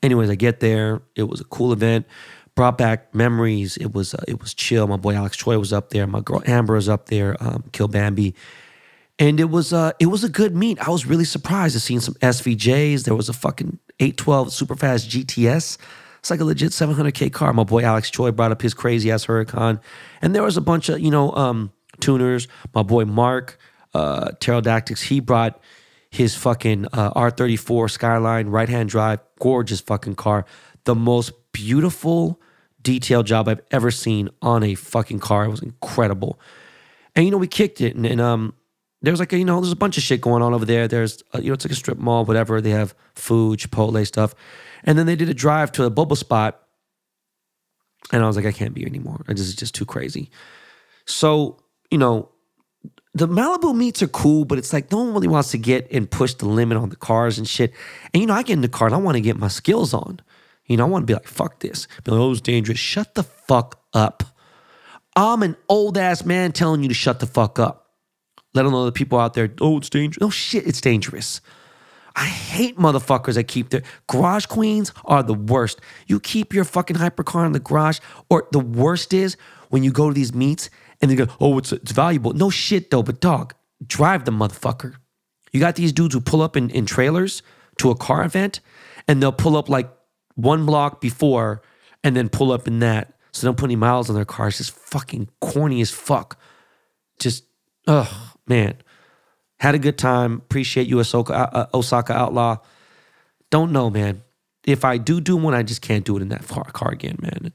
Anyways, I get there. It was a cool event. brought back memories. It was uh, it was chill. My boy Alex Choi was up there. My girl Amber was up there. Um, Kill Bambi, and it was uh it was a good meet. I was really surprised to see some SVJs. There was a fucking 812 super fast GTS. It's like a legit 700k car. My boy Alex Choi brought up his crazy ass Huracan, and there was a bunch of you know um tuners. My boy Mark uh Pterodactyls. He brought his fucking uh, R34 Skyline right hand drive, gorgeous fucking car. The most beautiful detail job I've ever seen on a fucking car. It was incredible. And you know, we kicked it, and, and um, there's like a, you know, there's a bunch of shit going on over there. There's uh, you know, it's like a strip mall, whatever. They have food, Chipotle stuff, and then they did a drive to a bubble spot, and I was like, I can't be anymore. This is just too crazy. So you know, the Malibu meets are cool, but it's like no one really wants to get and push the limit on the cars and shit. And you know, I get in the car and I want to get my skills on. You know, I want to be like, fuck this. Be like, oh, it's dangerous. Shut the fuck up. I'm an old ass man telling you to shut the fuck up. Let alone the people out there, oh, it's dangerous. Oh, shit, it's dangerous. I hate motherfuckers that keep their garage queens are the worst. You keep your fucking hypercar in the garage, or the worst is when you go to these meets and they go, oh, it's, it's valuable. No shit though, but dog, drive the motherfucker. You got these dudes who pull up in, in trailers to a car event and they'll pull up like one block before and then pull up in that. So don't put any miles on their car. It's just fucking corny as fuck. Just, oh, man. Had a good time. Appreciate you, Osaka, uh, uh, Osaka Outlaw. Don't know, man. If I do do one, I just can't do it in that car, car again, man.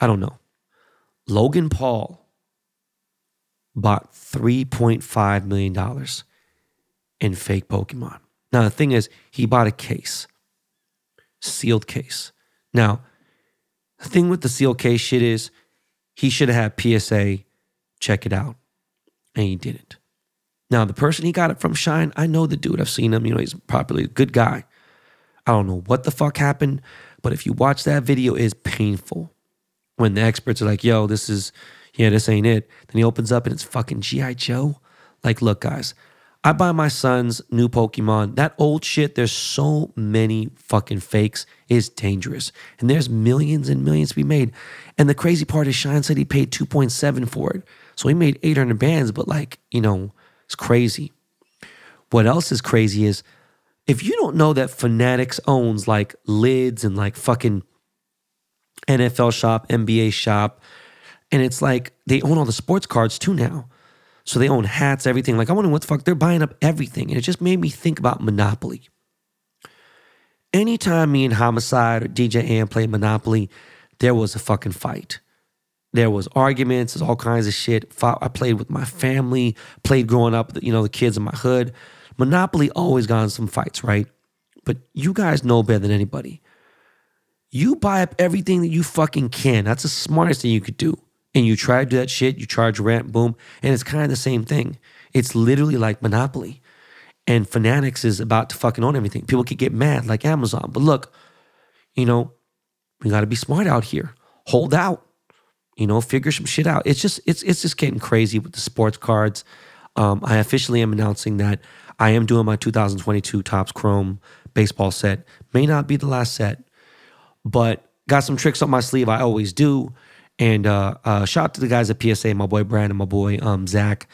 I don't know. Logan Paul bought $3.5 million in fake Pokemon. Now, the thing is, he bought a case sealed case. Now, the thing with the sealed case shit is he should have had PSA check it out, and he didn't. Now, the person he got it from, Shine, I know the dude. I've seen him. You know, he's probably a good guy. I don't know what the fuck happened, but if you watch that video, it's painful. When the experts are like, yo, this is, yeah, this ain't it. Then he opens up and it's fucking G.I. Joe. Like, look, guys, I buy my son's new Pokemon. That old shit, there's so many fucking fakes, is dangerous. And there's millions and millions to be made. And the crazy part is Shine said he paid 2.7 for it. So he made 800 bands, but like, you know, it's crazy. What else is crazy is if you don't know that Fanatics owns like lids and like fucking NFL shop, NBA shop, and it's like they own all the sports cards too now. So they own hats, everything. Like, I wonder what the fuck, they're buying up everything. And it just made me think about Monopoly. Anytime me and Homicide or DJ Am played Monopoly, there was a fucking fight. There was arguments, there's all kinds of shit. I played with my family, played growing up, you know, the kids in my hood. Monopoly always got in some fights, right? But you guys know better than anybody. You buy up everything that you fucking can. That's the smartest thing you could do and you try to do that shit, you charge rent, boom, and it's kind of the same thing. It's literally like Monopoly. And Fanatics is about to fucking own everything. People could get mad like Amazon. But look, you know, we gotta be smart out here. Hold out. You know, figure some shit out. It's just it's it's just getting crazy with the sports cards. Um, I officially am announcing that I am doing my 2022 Topps Chrome baseball set. May not be the last set, but got some tricks up my sleeve. I always do. And uh, uh, shout out to the guys at PSA, my boy Brandon, my boy um, Zach.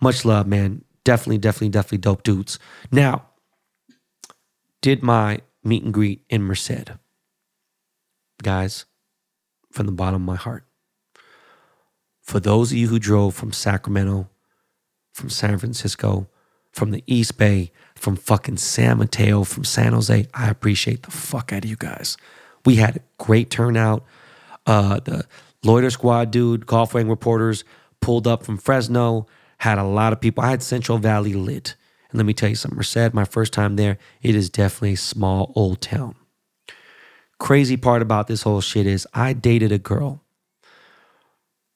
Much love, man. Definitely, definitely, definitely dope dudes. Now, did my meet and greet in Merced. Guys, from the bottom of my heart. For those of you who drove from Sacramento, from San Francisco, from the East Bay, from fucking San Mateo, from San Jose, I appreciate the fuck out of you guys. We had a great turnout. Uh, the Loiter Squad dude, Golf Wang reporters pulled up from Fresno, had a lot of people. I had Central Valley lit. And let me tell you something, Merced, my first time there, it is definitely a small old town. Crazy part about this whole shit is I dated a girl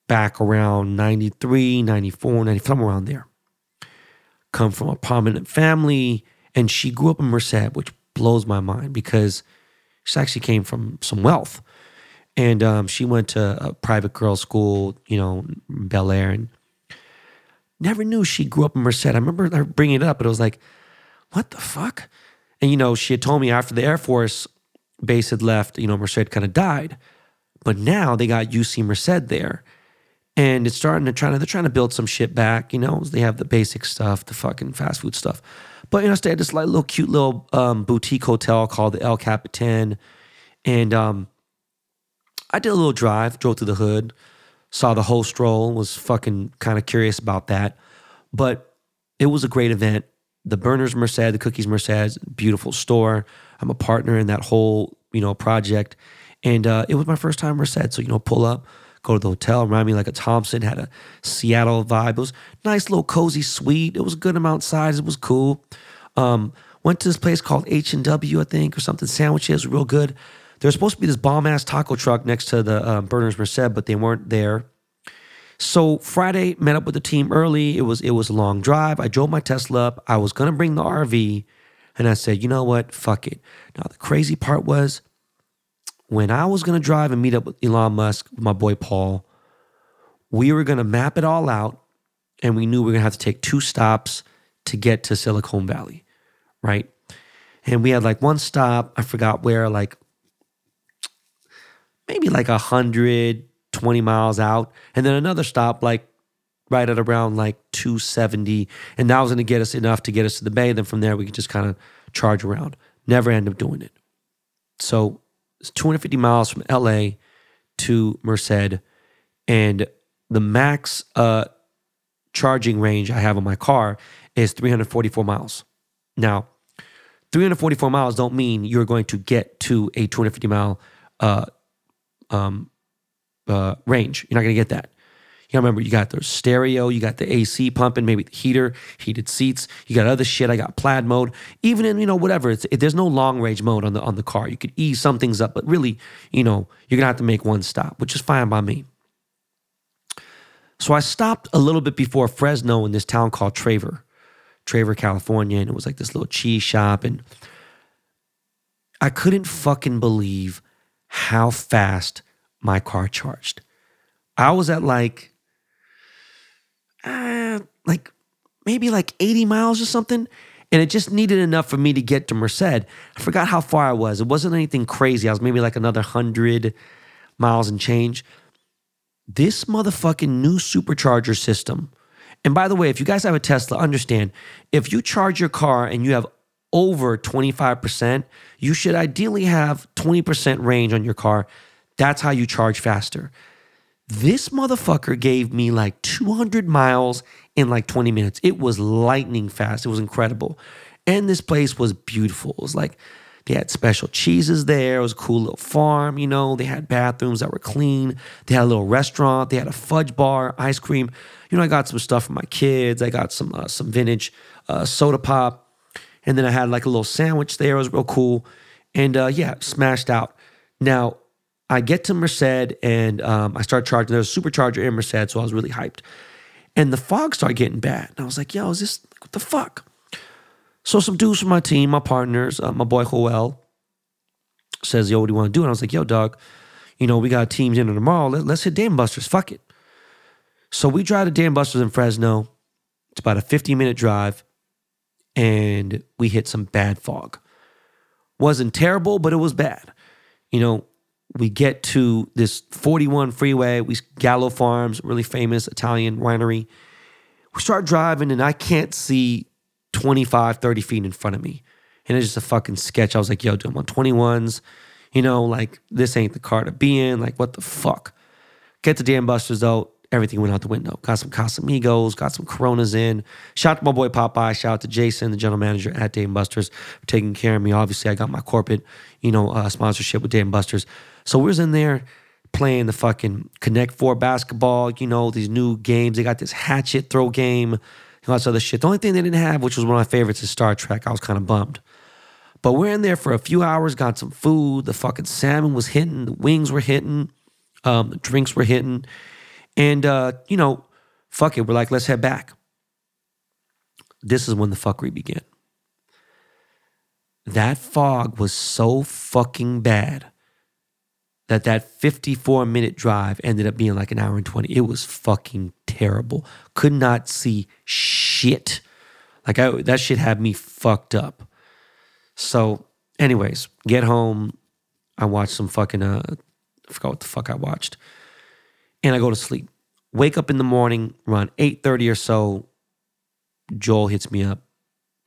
back around 93, 94, 95, somewhere around there. Come from a prominent family, and she grew up in Merced, which blows my mind because she actually came from some wealth and um, she went to a private girls' school, you know, Bel Air, and never knew she grew up in Merced. I remember her bringing it up, but it was like, what the fuck? And you know, she had told me after the Air Force base had left, you know, Merced kind of died. But now they got UC Merced there. And it's starting to try to, they're trying to build some shit back, you know. They have the basic stuff, the fucking fast food stuff. But you know, stay at this like little cute little um, boutique hotel called the El Capitan. And um, I did a little drive, drove through the hood, saw the whole stroll, was fucking kind of curious about that. But it was a great event. The Berners Merced, the Cookies Merced, beautiful store. I'm a partner in that whole, you know, project. And uh, it was my first time Merced. So, you know, pull up, go to the hotel, remind me like a Thompson, had a Seattle vibe. It was nice little cozy suite. It was a good amount size. It was cool. Um, went to this place called H&W, I think, or something. Sandwiches, real good. There was supposed to be this bomb ass taco truck next to the um, Berners Merced, but they weren't there. So Friday, met up with the team early. It was it was a long drive. I drove my Tesla up. I was gonna bring the RV, and I said, you know what, fuck it. Now the crazy part was when I was gonna drive and meet up with Elon Musk, my boy Paul. We were gonna map it all out, and we knew we were gonna have to take two stops to get to Silicon Valley, right? And we had like one stop. I forgot where, like maybe like a hundred 20 miles out, and then another stop like right at around like 270. And that was going to get us enough to get us to the bay. Then from there, we could just kind of charge around. Never end up doing it. So it's 250 miles from LA to Merced. And the max uh, charging range I have on my car is 344 miles. Now, 344 miles don't mean you're going to get to a 250 mile uh, um, uh, range. You're not going to get that. You know, remember, you got the stereo, you got the AC pumping, maybe the heater, heated seats. You got other shit. I got plaid mode. Even in you know whatever, it's, it, there's no long range mode on the on the car. You could ease some things up, but really, you know, you're gonna have to make one stop, which is fine by me. So I stopped a little bit before Fresno in this town called Traver, Traver, California, and it was like this little cheese shop, and I couldn't fucking believe how fast my car charged. I was at like, uh, like maybe like 80 miles or something. And it just needed enough for me to get to Merced. I forgot how far I was. It wasn't anything crazy. I was maybe like another 100 miles and change. This motherfucking new supercharger system. And by the way, if you guys have a Tesla, understand if you charge your car and you have over 25%, you should ideally have 20% range on your car that's how you charge faster. This motherfucker gave me like 200 miles in like 20 minutes. It was lightning fast. It was incredible. And this place was beautiful. It was like they had special cheeses there. It was a cool little farm, you know. They had bathrooms that were clean. They had a little restaurant. They had a fudge bar, ice cream. You know, I got some stuff for my kids. I got some uh, some vintage uh, soda pop, and then I had like a little sandwich there. It was real cool, and uh, yeah, smashed out. Now I get to Merced and um, I start charging. There's a supercharger in Merced, so I was really hyped. And the fog started getting bad. And I was like, yo, is this, what the fuck? So some dudes from my team, my partners, uh, my boy Joel, says, yo, what do you want to do? And I was like, yo, dog, you know, we got teams in tomorrow. Let, us hit Dave & Buster's. Fuck it. So we drive to Dave & Buster's in Fresno. It's about a 15 minute drive. And we hit some bad fog. Wasn't terrible, but it was bad. You know, we get to this 41 freeway. We Gallo Farms, really famous Italian winery. We start driving, and I can't see 25, 30 feet in front of me. And it's just a fucking sketch. I was like, yo, dude, I'm on 21s. You know, like, this ain't the car to be in. Like, what the fuck? Get to Dave & Buster's, though. Everything went out the window. Got some Casamigos, got some Coronas in. Shout out to my boy Popeye. Shout out to Jason, the general manager at Dave & Buster's, for taking care of me. Obviously, I got my corporate, you know, uh, sponsorship with Dave & Buster's. So we was in there playing the fucking Connect Four basketball, you know, these new games. They got this hatchet throw game, all this other shit. The only thing they didn't have, which was one of my favorites, is Star Trek. I was kind of bummed. But we're in there for a few hours, got some food. The fucking salmon was hitting, the wings were hitting, um, the drinks were hitting. And, uh, you know, fuck it. We're like, let's head back. This is when the fuckery began. That fog was so fucking bad that that 54 minute drive ended up being like an hour and 20. It was fucking terrible. Could not see shit. Like I, that shit had me fucked up. So, anyways, get home. I watched some fucking uh, I forgot what the fuck I watched. And I go to sleep. Wake up in the morning around 8:30 or so. Joel hits me up,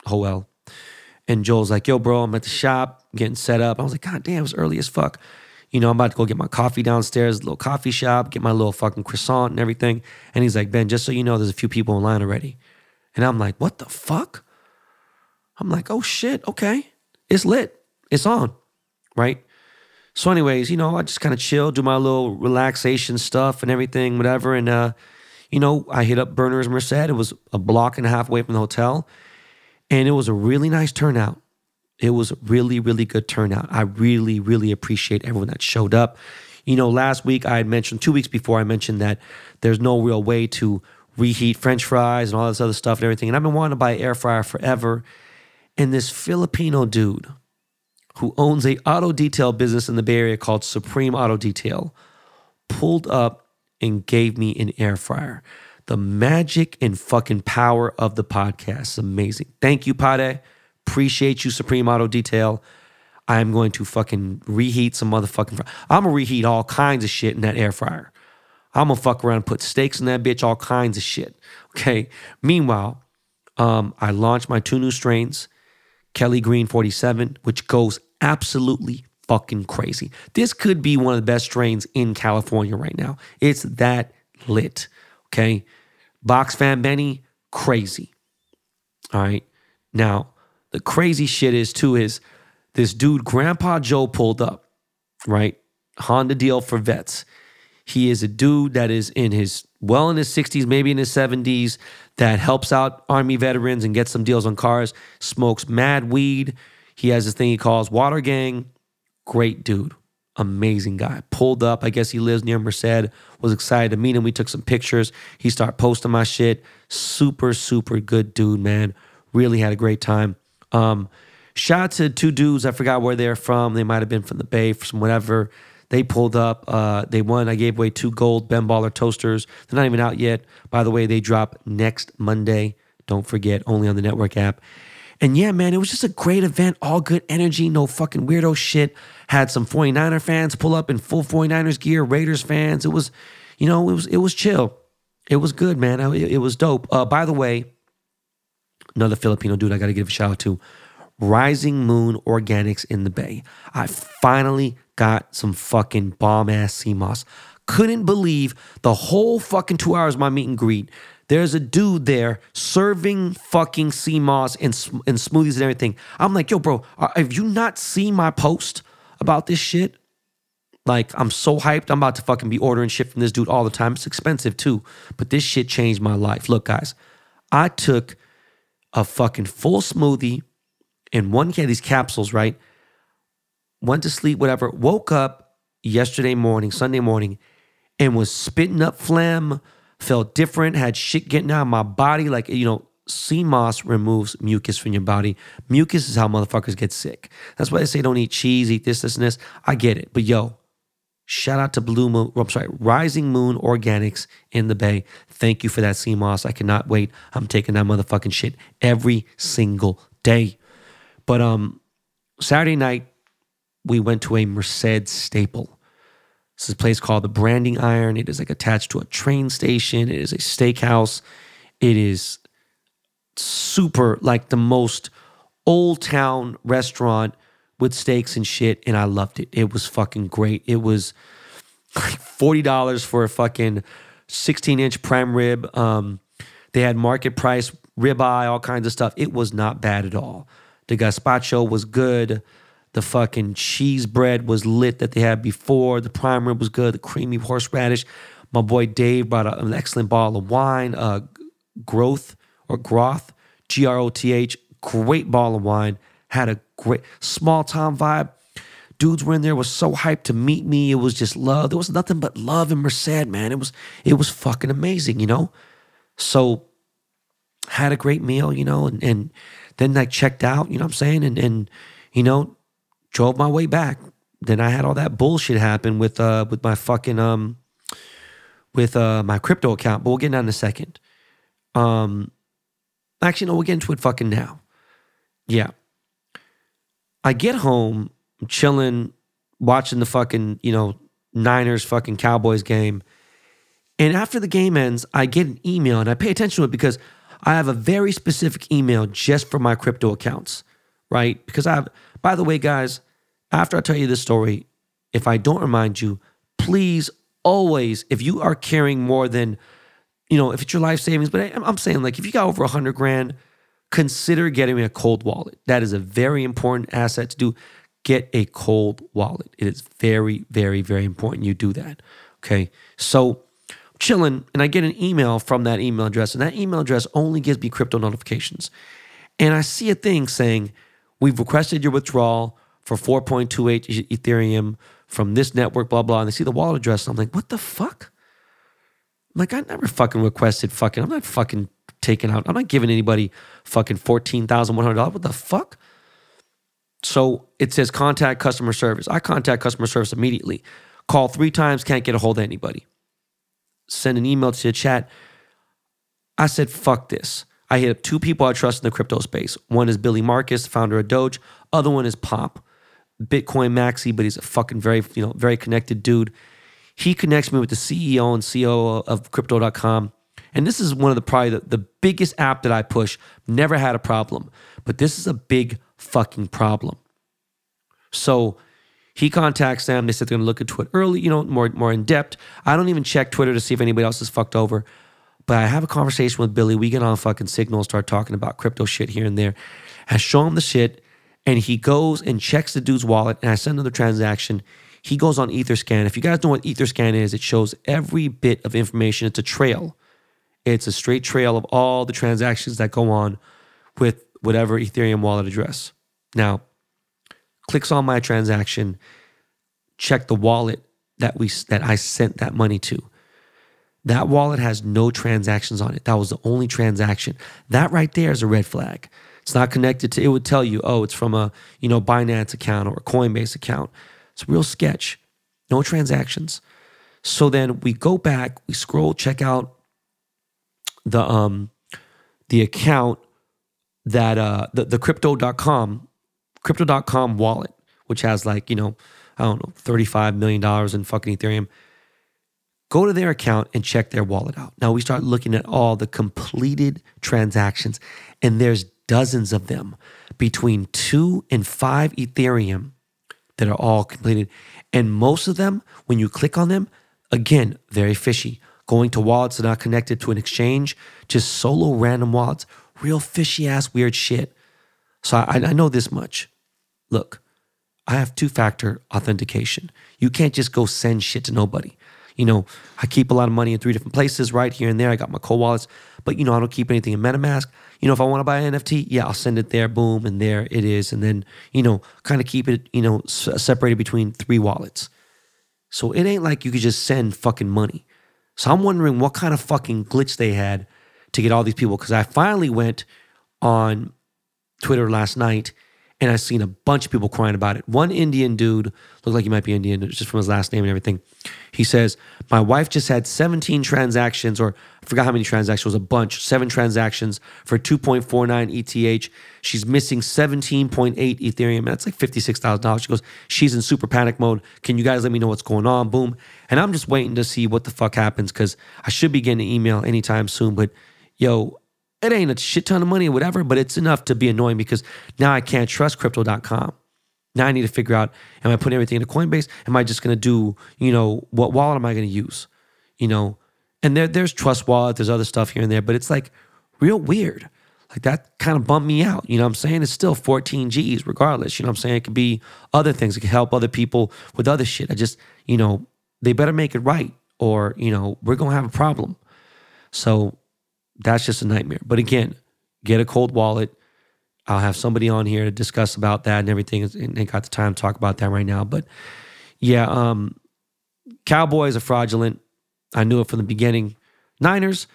Joel. And Joel's like, yo, bro, I'm at the shop getting set up. I was like, God damn, it was early as fuck. You know, I'm about to go get my coffee downstairs, little coffee shop, get my little fucking croissant and everything. And he's like, Ben, just so you know, there's a few people in line already. And I'm like, what the fuck? I'm like, oh shit, okay. It's lit. It's on. Right? So, anyways, you know, I just kind of chill, do my little relaxation stuff and everything, whatever. And uh, you know, I hit up Berners Merced. It was a block and a half away from the hotel. And it was a really nice turnout. It was really, really good turnout. I really, really appreciate everyone that showed up. You know, last week I had mentioned, two weeks before, I mentioned that there's no real way to reheat French fries and all this other stuff and everything. And I've been wanting to buy an air fryer forever. And this Filipino dude who owns a auto detail business in the Bay Area called Supreme Auto Detail pulled up and gave me an air fryer. The magic and fucking power of the podcast is amazing. Thank you, Pade. Appreciate you, Supreme Auto Detail. I am going to fucking reheat some motherfucking. Fr- I'm gonna reheat all kinds of shit in that air fryer. I'm gonna fuck around, put steaks in that bitch, all kinds of shit. Okay. Meanwhile, um, I launched my two new strains, Kelly Green 47, which goes absolutely fucking crazy. This could be one of the best strains in California right now. It's that lit. Okay. Box fan Benny, crazy. All right. Now, the crazy shit is too is this dude, Grandpa Joe, pulled up, right? Honda deal for vets. He is a dude that is in his well in his 60s, maybe in his 70s, that helps out Army veterans and gets some deals on cars, smokes mad weed. He has this thing he calls Water Gang. Great dude. Amazing guy. Pulled up. I guess he lives near Merced. Was excited to meet him. We took some pictures. He started posting my shit. Super, super good dude, man. Really had a great time. Um, shout out to two dudes. I forgot where they're from. They might have been from the Bay, from whatever. They pulled up. Uh, they won. I gave away two gold Ben Baller toasters. They're not even out yet. By the way, they drop next Monday. Don't forget, only on the network app. And yeah, man, it was just a great event. All good energy, no fucking weirdo shit. Had some 49er fans pull up in full 49ers gear, Raiders fans. It was, you know, it was it was chill. It was good, man. It, it was dope. Uh, by the way, another Filipino dude I got to give a shout out to. Rising Moon Organics in the Bay. I finally got some fucking bomb ass moss. Couldn't believe the whole fucking two hours of my meet and greet. There's a dude there serving fucking moss and, and smoothies and everything. I'm like, yo, bro, uh, have you not seen my post about this shit? Like, I'm so hyped. I'm about to fucking be ordering shit from this dude all the time. It's expensive too, but this shit changed my life. Look, guys, I took a fucking full smoothie and one had these capsules, right? Went to sleep, whatever. Woke up yesterday morning, Sunday morning, and was spitting up phlegm, felt different, had shit getting out of my body. Like, you know, sea moss removes mucus from your body. Mucus is how motherfuckers get sick. That's why they say don't eat cheese, eat this, this, and this. I get it. But yo, shout out to Blue Moon, I'm sorry, Rising Moon Organics in the Bay. Thank you for that sea moss. I cannot wait. I'm taking that motherfucking shit every single day. But um Saturday night, we went to a Merced staple. This is a place called the Branding Iron. It is like attached to a train station. It is a steakhouse. It is super like the most old town restaurant with steaks and shit. And I loved it. It was fucking great. It was like $40 for a fucking 16 inch prime rib. Um, they had market price ribeye, all kinds of stuff. It was not bad at all. The gazpacho was good. The fucking cheese bread was lit that they had before. The prime rib was good. The creamy horseradish. My boy Dave brought an excellent bottle of wine, uh, Growth or Groth, G R O T H. Great bottle of wine. Had a great small town vibe. Dudes were in there, was so hyped to meet me. It was just love. There was nothing but love in Merced, man. It was it was fucking amazing, you know. So had a great meal, you know, and, and then I checked out, you know what I'm saying? And and you know, drove my way back. Then I had all that bullshit happen with uh with my fucking um with uh my crypto account, but we'll get that in a second. Um actually no, we'll get into it fucking now. Yeah. I get home, I'm chilling, watching the fucking, you know, Niners fucking Cowboys game. And after the game ends, I get an email and I pay attention to it because I have a very specific email just for my crypto accounts, right? Because I have, by the way, guys, after I tell you this story, if I don't remind you, please always, if you are carrying more than, you know, if it's your life savings, but I'm saying like if you got over a hundred grand, consider getting a cold wallet. That is a very important asset to do. Get a cold wallet. It is very, very, very important you do that. Okay. So chilling and I get an email from that email address, and that email address only gives me crypto notifications. And I see a thing saying, We've requested your withdrawal for 4.28 Ethereum from this network, blah, blah. And they see the wallet address. And I'm like, What the fuck? I'm like, I never fucking requested fucking, I'm not fucking taking out, I'm not giving anybody fucking $14,100. What the fuck? So it says contact customer service. I contact customer service immediately. Call three times, can't get a hold of anybody send an email to the chat. I said, fuck this. I hit up two people I trust in the crypto space. One is Billy Markus, founder of Doge. Other one is Pop, Bitcoin Maxi, but he's a fucking very, you know, very connected dude. He connects me with the CEO and COO of crypto.com. And this is one of the probably the, the biggest app that I push. Never had a problem. But this is a big fucking problem. So he contacts them. They said they're going to look into it early, you know, more more in depth. I don't even check Twitter to see if anybody else is fucked over. But I have a conversation with Billy. We get on fucking Signal, start talking about crypto shit here and there. I show him the shit, and he goes and checks the dude's wallet, and I send him the transaction. He goes on Etherscan. If you guys know what Etherscan is, it shows every bit of information. It's a trail. It's a straight trail of all the transactions that go on with whatever Ethereum wallet address. Now, clicks on my transaction, check the wallet that we that I sent that money to. That wallet has no transactions on it. That was the only transaction. That right there is a red flag. It's not connected to it would tell you, "Oh, it's from a, you know, Binance account or a Coinbase account." It's a real sketch. No transactions. So then we go back, we scroll, check out the um the account that uh the, the crypto.com crypto.com wallet, which has like, you know, I don't know, $35 million in fucking Ethereum. Go to their account and check their wallet out. Now we start looking at all the completed transactions, and there's dozens of them between two and five Ethereum that are all completed. And most of them, when you click on them, again, very fishy. Going to wallets that are not connected to an exchange, just solo random wallets, real fishy ass weird shit. So I, I know this much. Look, I have two factor authentication. You can't just go send shit to nobody. You know, I keep a lot of money in three different places, right here and there. I got my cold wallets, but you know, I don't keep anything in MetaMask. You know, if I want to buy an NFT, yeah, I'll send it there, boom, and there it is. And then, you know, kind of keep it, you know, separated between three wallets. So it ain't like you could just send fucking money. So I'm wondering what kind of fucking glitch they had to get all these people. Cause I finally went on Twitter last night and I've seen a bunch of people crying about it. One Indian dude looked like he might be Indian just from his last name and everything. He says, "My wife just had 17 transactions, or I forgot how many transactions. It was a bunch, seven transactions for 2.49 ETH. She's missing 17.8 Ethereum. And That's like fifty-six thousand dollars." She goes, "She's in super panic mode. Can you guys let me know what's going on?" Boom. And I'm just waiting to see what the fuck happens because I should be getting an email anytime soon. But yo, it ain't a shit ton of money or whatever, but it's enough to be annoying because now I can't trust crypto.com. Now I need to figure out am I putting everything into Coinbase? Am I just to do, you know, what wallet am I to use? You know, and there there's Trust Wallet, there's other stuff here and there, but it's like real weird. Like that kind of bummed me out. You know what I'm saying? It's still 14 G's regardless. You know what I'm saying? It could be other things. It could help other people with other shit. I just, you know, they better make it right or, you know, we're to have a problem. So that's just a nightmare. But again, get a cold wallet. I'll have somebody on here to discuss about that and everything. And ain't got the time to talk about that right now. But yeah, um, Cowboys are fraudulent. I knew it from the beginning. Niners,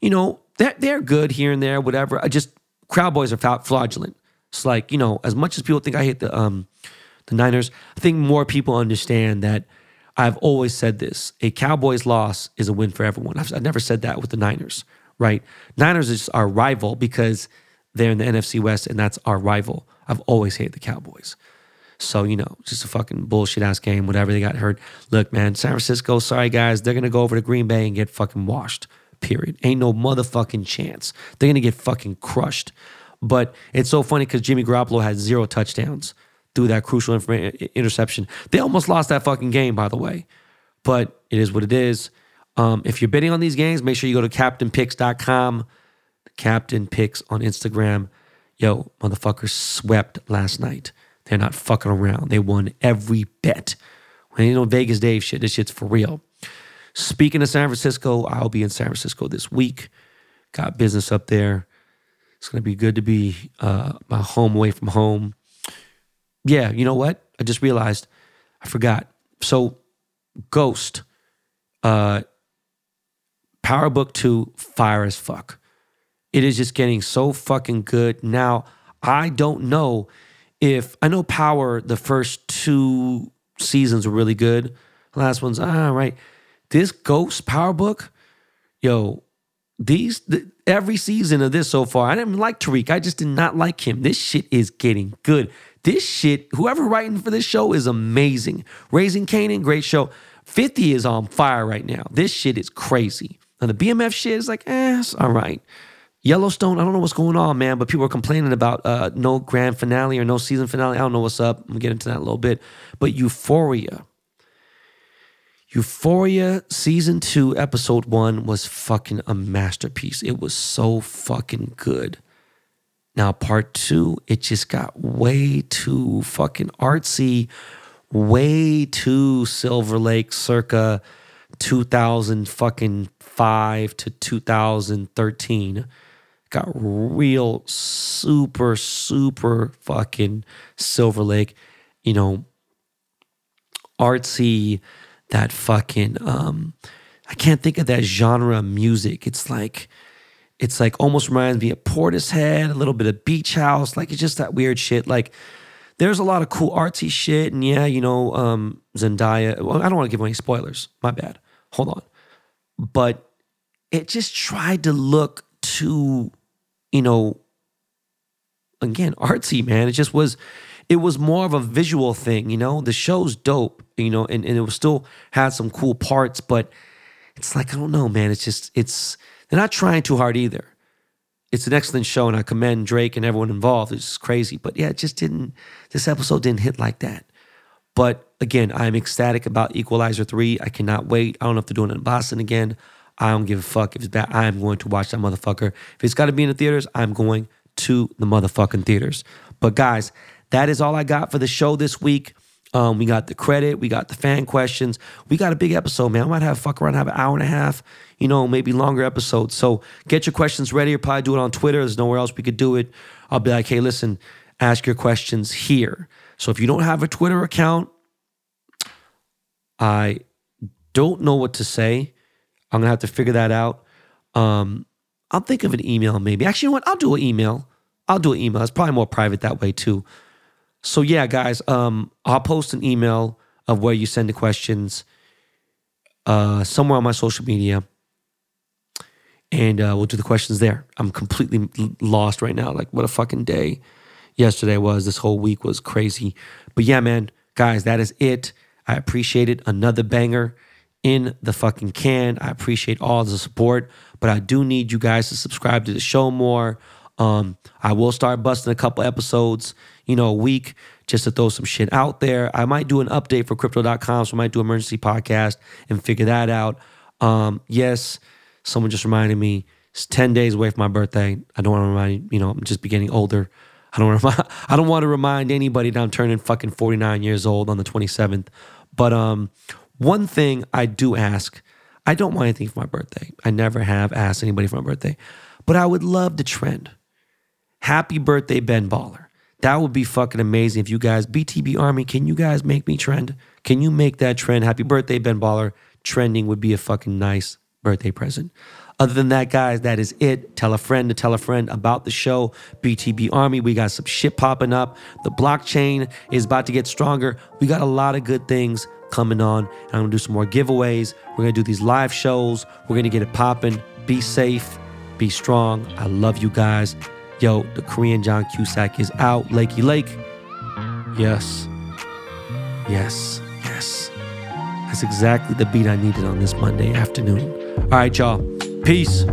you know, they're, they're good here and there, whatever. I just Cowboys are fraudulent. It's like you know, as much as people think I hate the um, the Niners, I think more people understand that. I've always said this: a Cowboys loss is a win for everyone. I've, I've never said that with the Niners right? Niners is our rival because they're in the NFC West and that's our rival. I've always hated the Cowboys. So, you know, just a fucking bullshit ass game, whatever they got hurt. Look, man, San Francisco, sorry guys, they're going to go over to Green Bay and get fucking washed, period. Ain't no motherfucking chance. They're going to get fucking crushed. But it's so funny because Jimmy Garoppolo had zero touchdowns through that crucial interception. They almost lost that fucking game, by the way. But it is what it is. Um, if you're bidding on these games, make sure you go to captainpicks.com, captain picks on Instagram. Yo, motherfuckers swept last night. They're not fucking around. They won every bet. When you know Vegas Dave shit, this shit's for real. Speaking of San Francisco, I'll be in San Francisco this week. Got business up there. It's gonna be good to be uh, my home away from home. Yeah, you know what? I just realized I forgot. So, Ghost, uh, Power Book 2, fire as fuck. It is just getting so fucking good. Now, I don't know if I know Power, the first two seasons were really good. The last one's ah right. This Ghost Power Book, yo, these the, every season of this so far. I didn't like Tariq. I just did not like him. This shit is getting good. This shit, whoever writing for this show is amazing. Raising Kanan, great show. 50 is on fire right now. This shit is crazy. And the BMF shit is like, eh, all right. Yellowstone, I don't know what's going on, man, but people are complaining about uh, no grand finale or no season finale. I don't know what's up. I'm gonna get into that in a little bit. But Euphoria. Euphoria season two, episode one was fucking a masterpiece. It was so fucking good. Now, part two, it just got way too fucking artsy, way too Silver Lake circa 2000 fucking five to 2013 got real super super fucking Silver Lake, you know, artsy that fucking um I can't think of that genre of music. It's like it's like almost reminds me of Portishead, a little bit of Beach House, like it's just that weird shit. Like there's a lot of cool artsy shit, and yeah, you know, um, Zendaya. Well, I don't want to give any spoilers. My bad. Hold on, but it just tried to look too you know, again, artsy, man. It just was, it was more of a visual thing, you know. The show's dope, you know, and, and it was still had some cool parts, but it's like, I don't know, man. It's just, it's, they're not trying too hard either. It's an excellent show, and I commend Drake and everyone involved. It's crazy. But yeah, it just didn't, this episode didn't hit like that. But again, I'm ecstatic about Equalizer 3. I cannot wait. I don't know if they're doing it in Boston again. I don't give a fuck if it's bad. I am going to watch that motherfucker. If it's got to be in the theaters, I'm going to the motherfucking theaters. But guys, that is all I got for the show this week. Um, we got the credit, we got the fan questions, we got a big episode, man. I might have fuck around, have an hour and a half, you know, maybe longer episodes. So get your questions ready, or probably do it on Twitter. There's nowhere else we could do it. I'll be like, hey, listen, ask your questions here. So if you don't have a Twitter account, I don't know what to say. I'm gonna have to figure that out. Um, I'll think of an email maybe. Actually, you know what? I'll do an email. I'll do an email. It's probably more private that way too. So yeah, guys, um, I'll post an email of where you send the questions uh, somewhere on my social media, and uh, we'll do the questions there. I'm completely lost right now. Like what a fucking day yesterday was. This whole week was crazy. But yeah, man, guys, that is it. I appreciate it. Another banger in the fucking can. I appreciate all the support, but I do need you guys to subscribe to the show more. Um, I will start busting a couple episodes, you know, a week just to throw some shit out there. I might do an update for crypto.com, so I might do emergency podcast and figure that out. Um, yes, someone just reminded me it's 10 days away from my birthday. I don't want to remind you know, I'm just beginning older. I don't I don't want to remind anybody that I'm turning fucking 49 years old on the 27th. But um one thing I do ask, I don't want anything for my birthday. I never have asked anybody for my birthday, but I would love the trend. Happy birthday, Ben Baller. That would be fucking amazing if you guys, BTB Army, can you guys make me trend? Can you make that trend? Happy birthday, Ben Baller. Trending would be a fucking nice birthday present. Other than that, guys, that is it. Tell a friend to tell a friend about the show. BTB Army, we got some shit popping up. The blockchain is about to get stronger. We got a lot of good things coming on. And I'm gonna do some more giveaways. We're gonna do these live shows. We're gonna get it popping. Be safe, be strong. I love you guys. Yo, the Korean John Cusack is out. Lakey Lake. Yes. Yes, yes. That's exactly the beat I needed on this Monday afternoon. All right, y'all. Peace.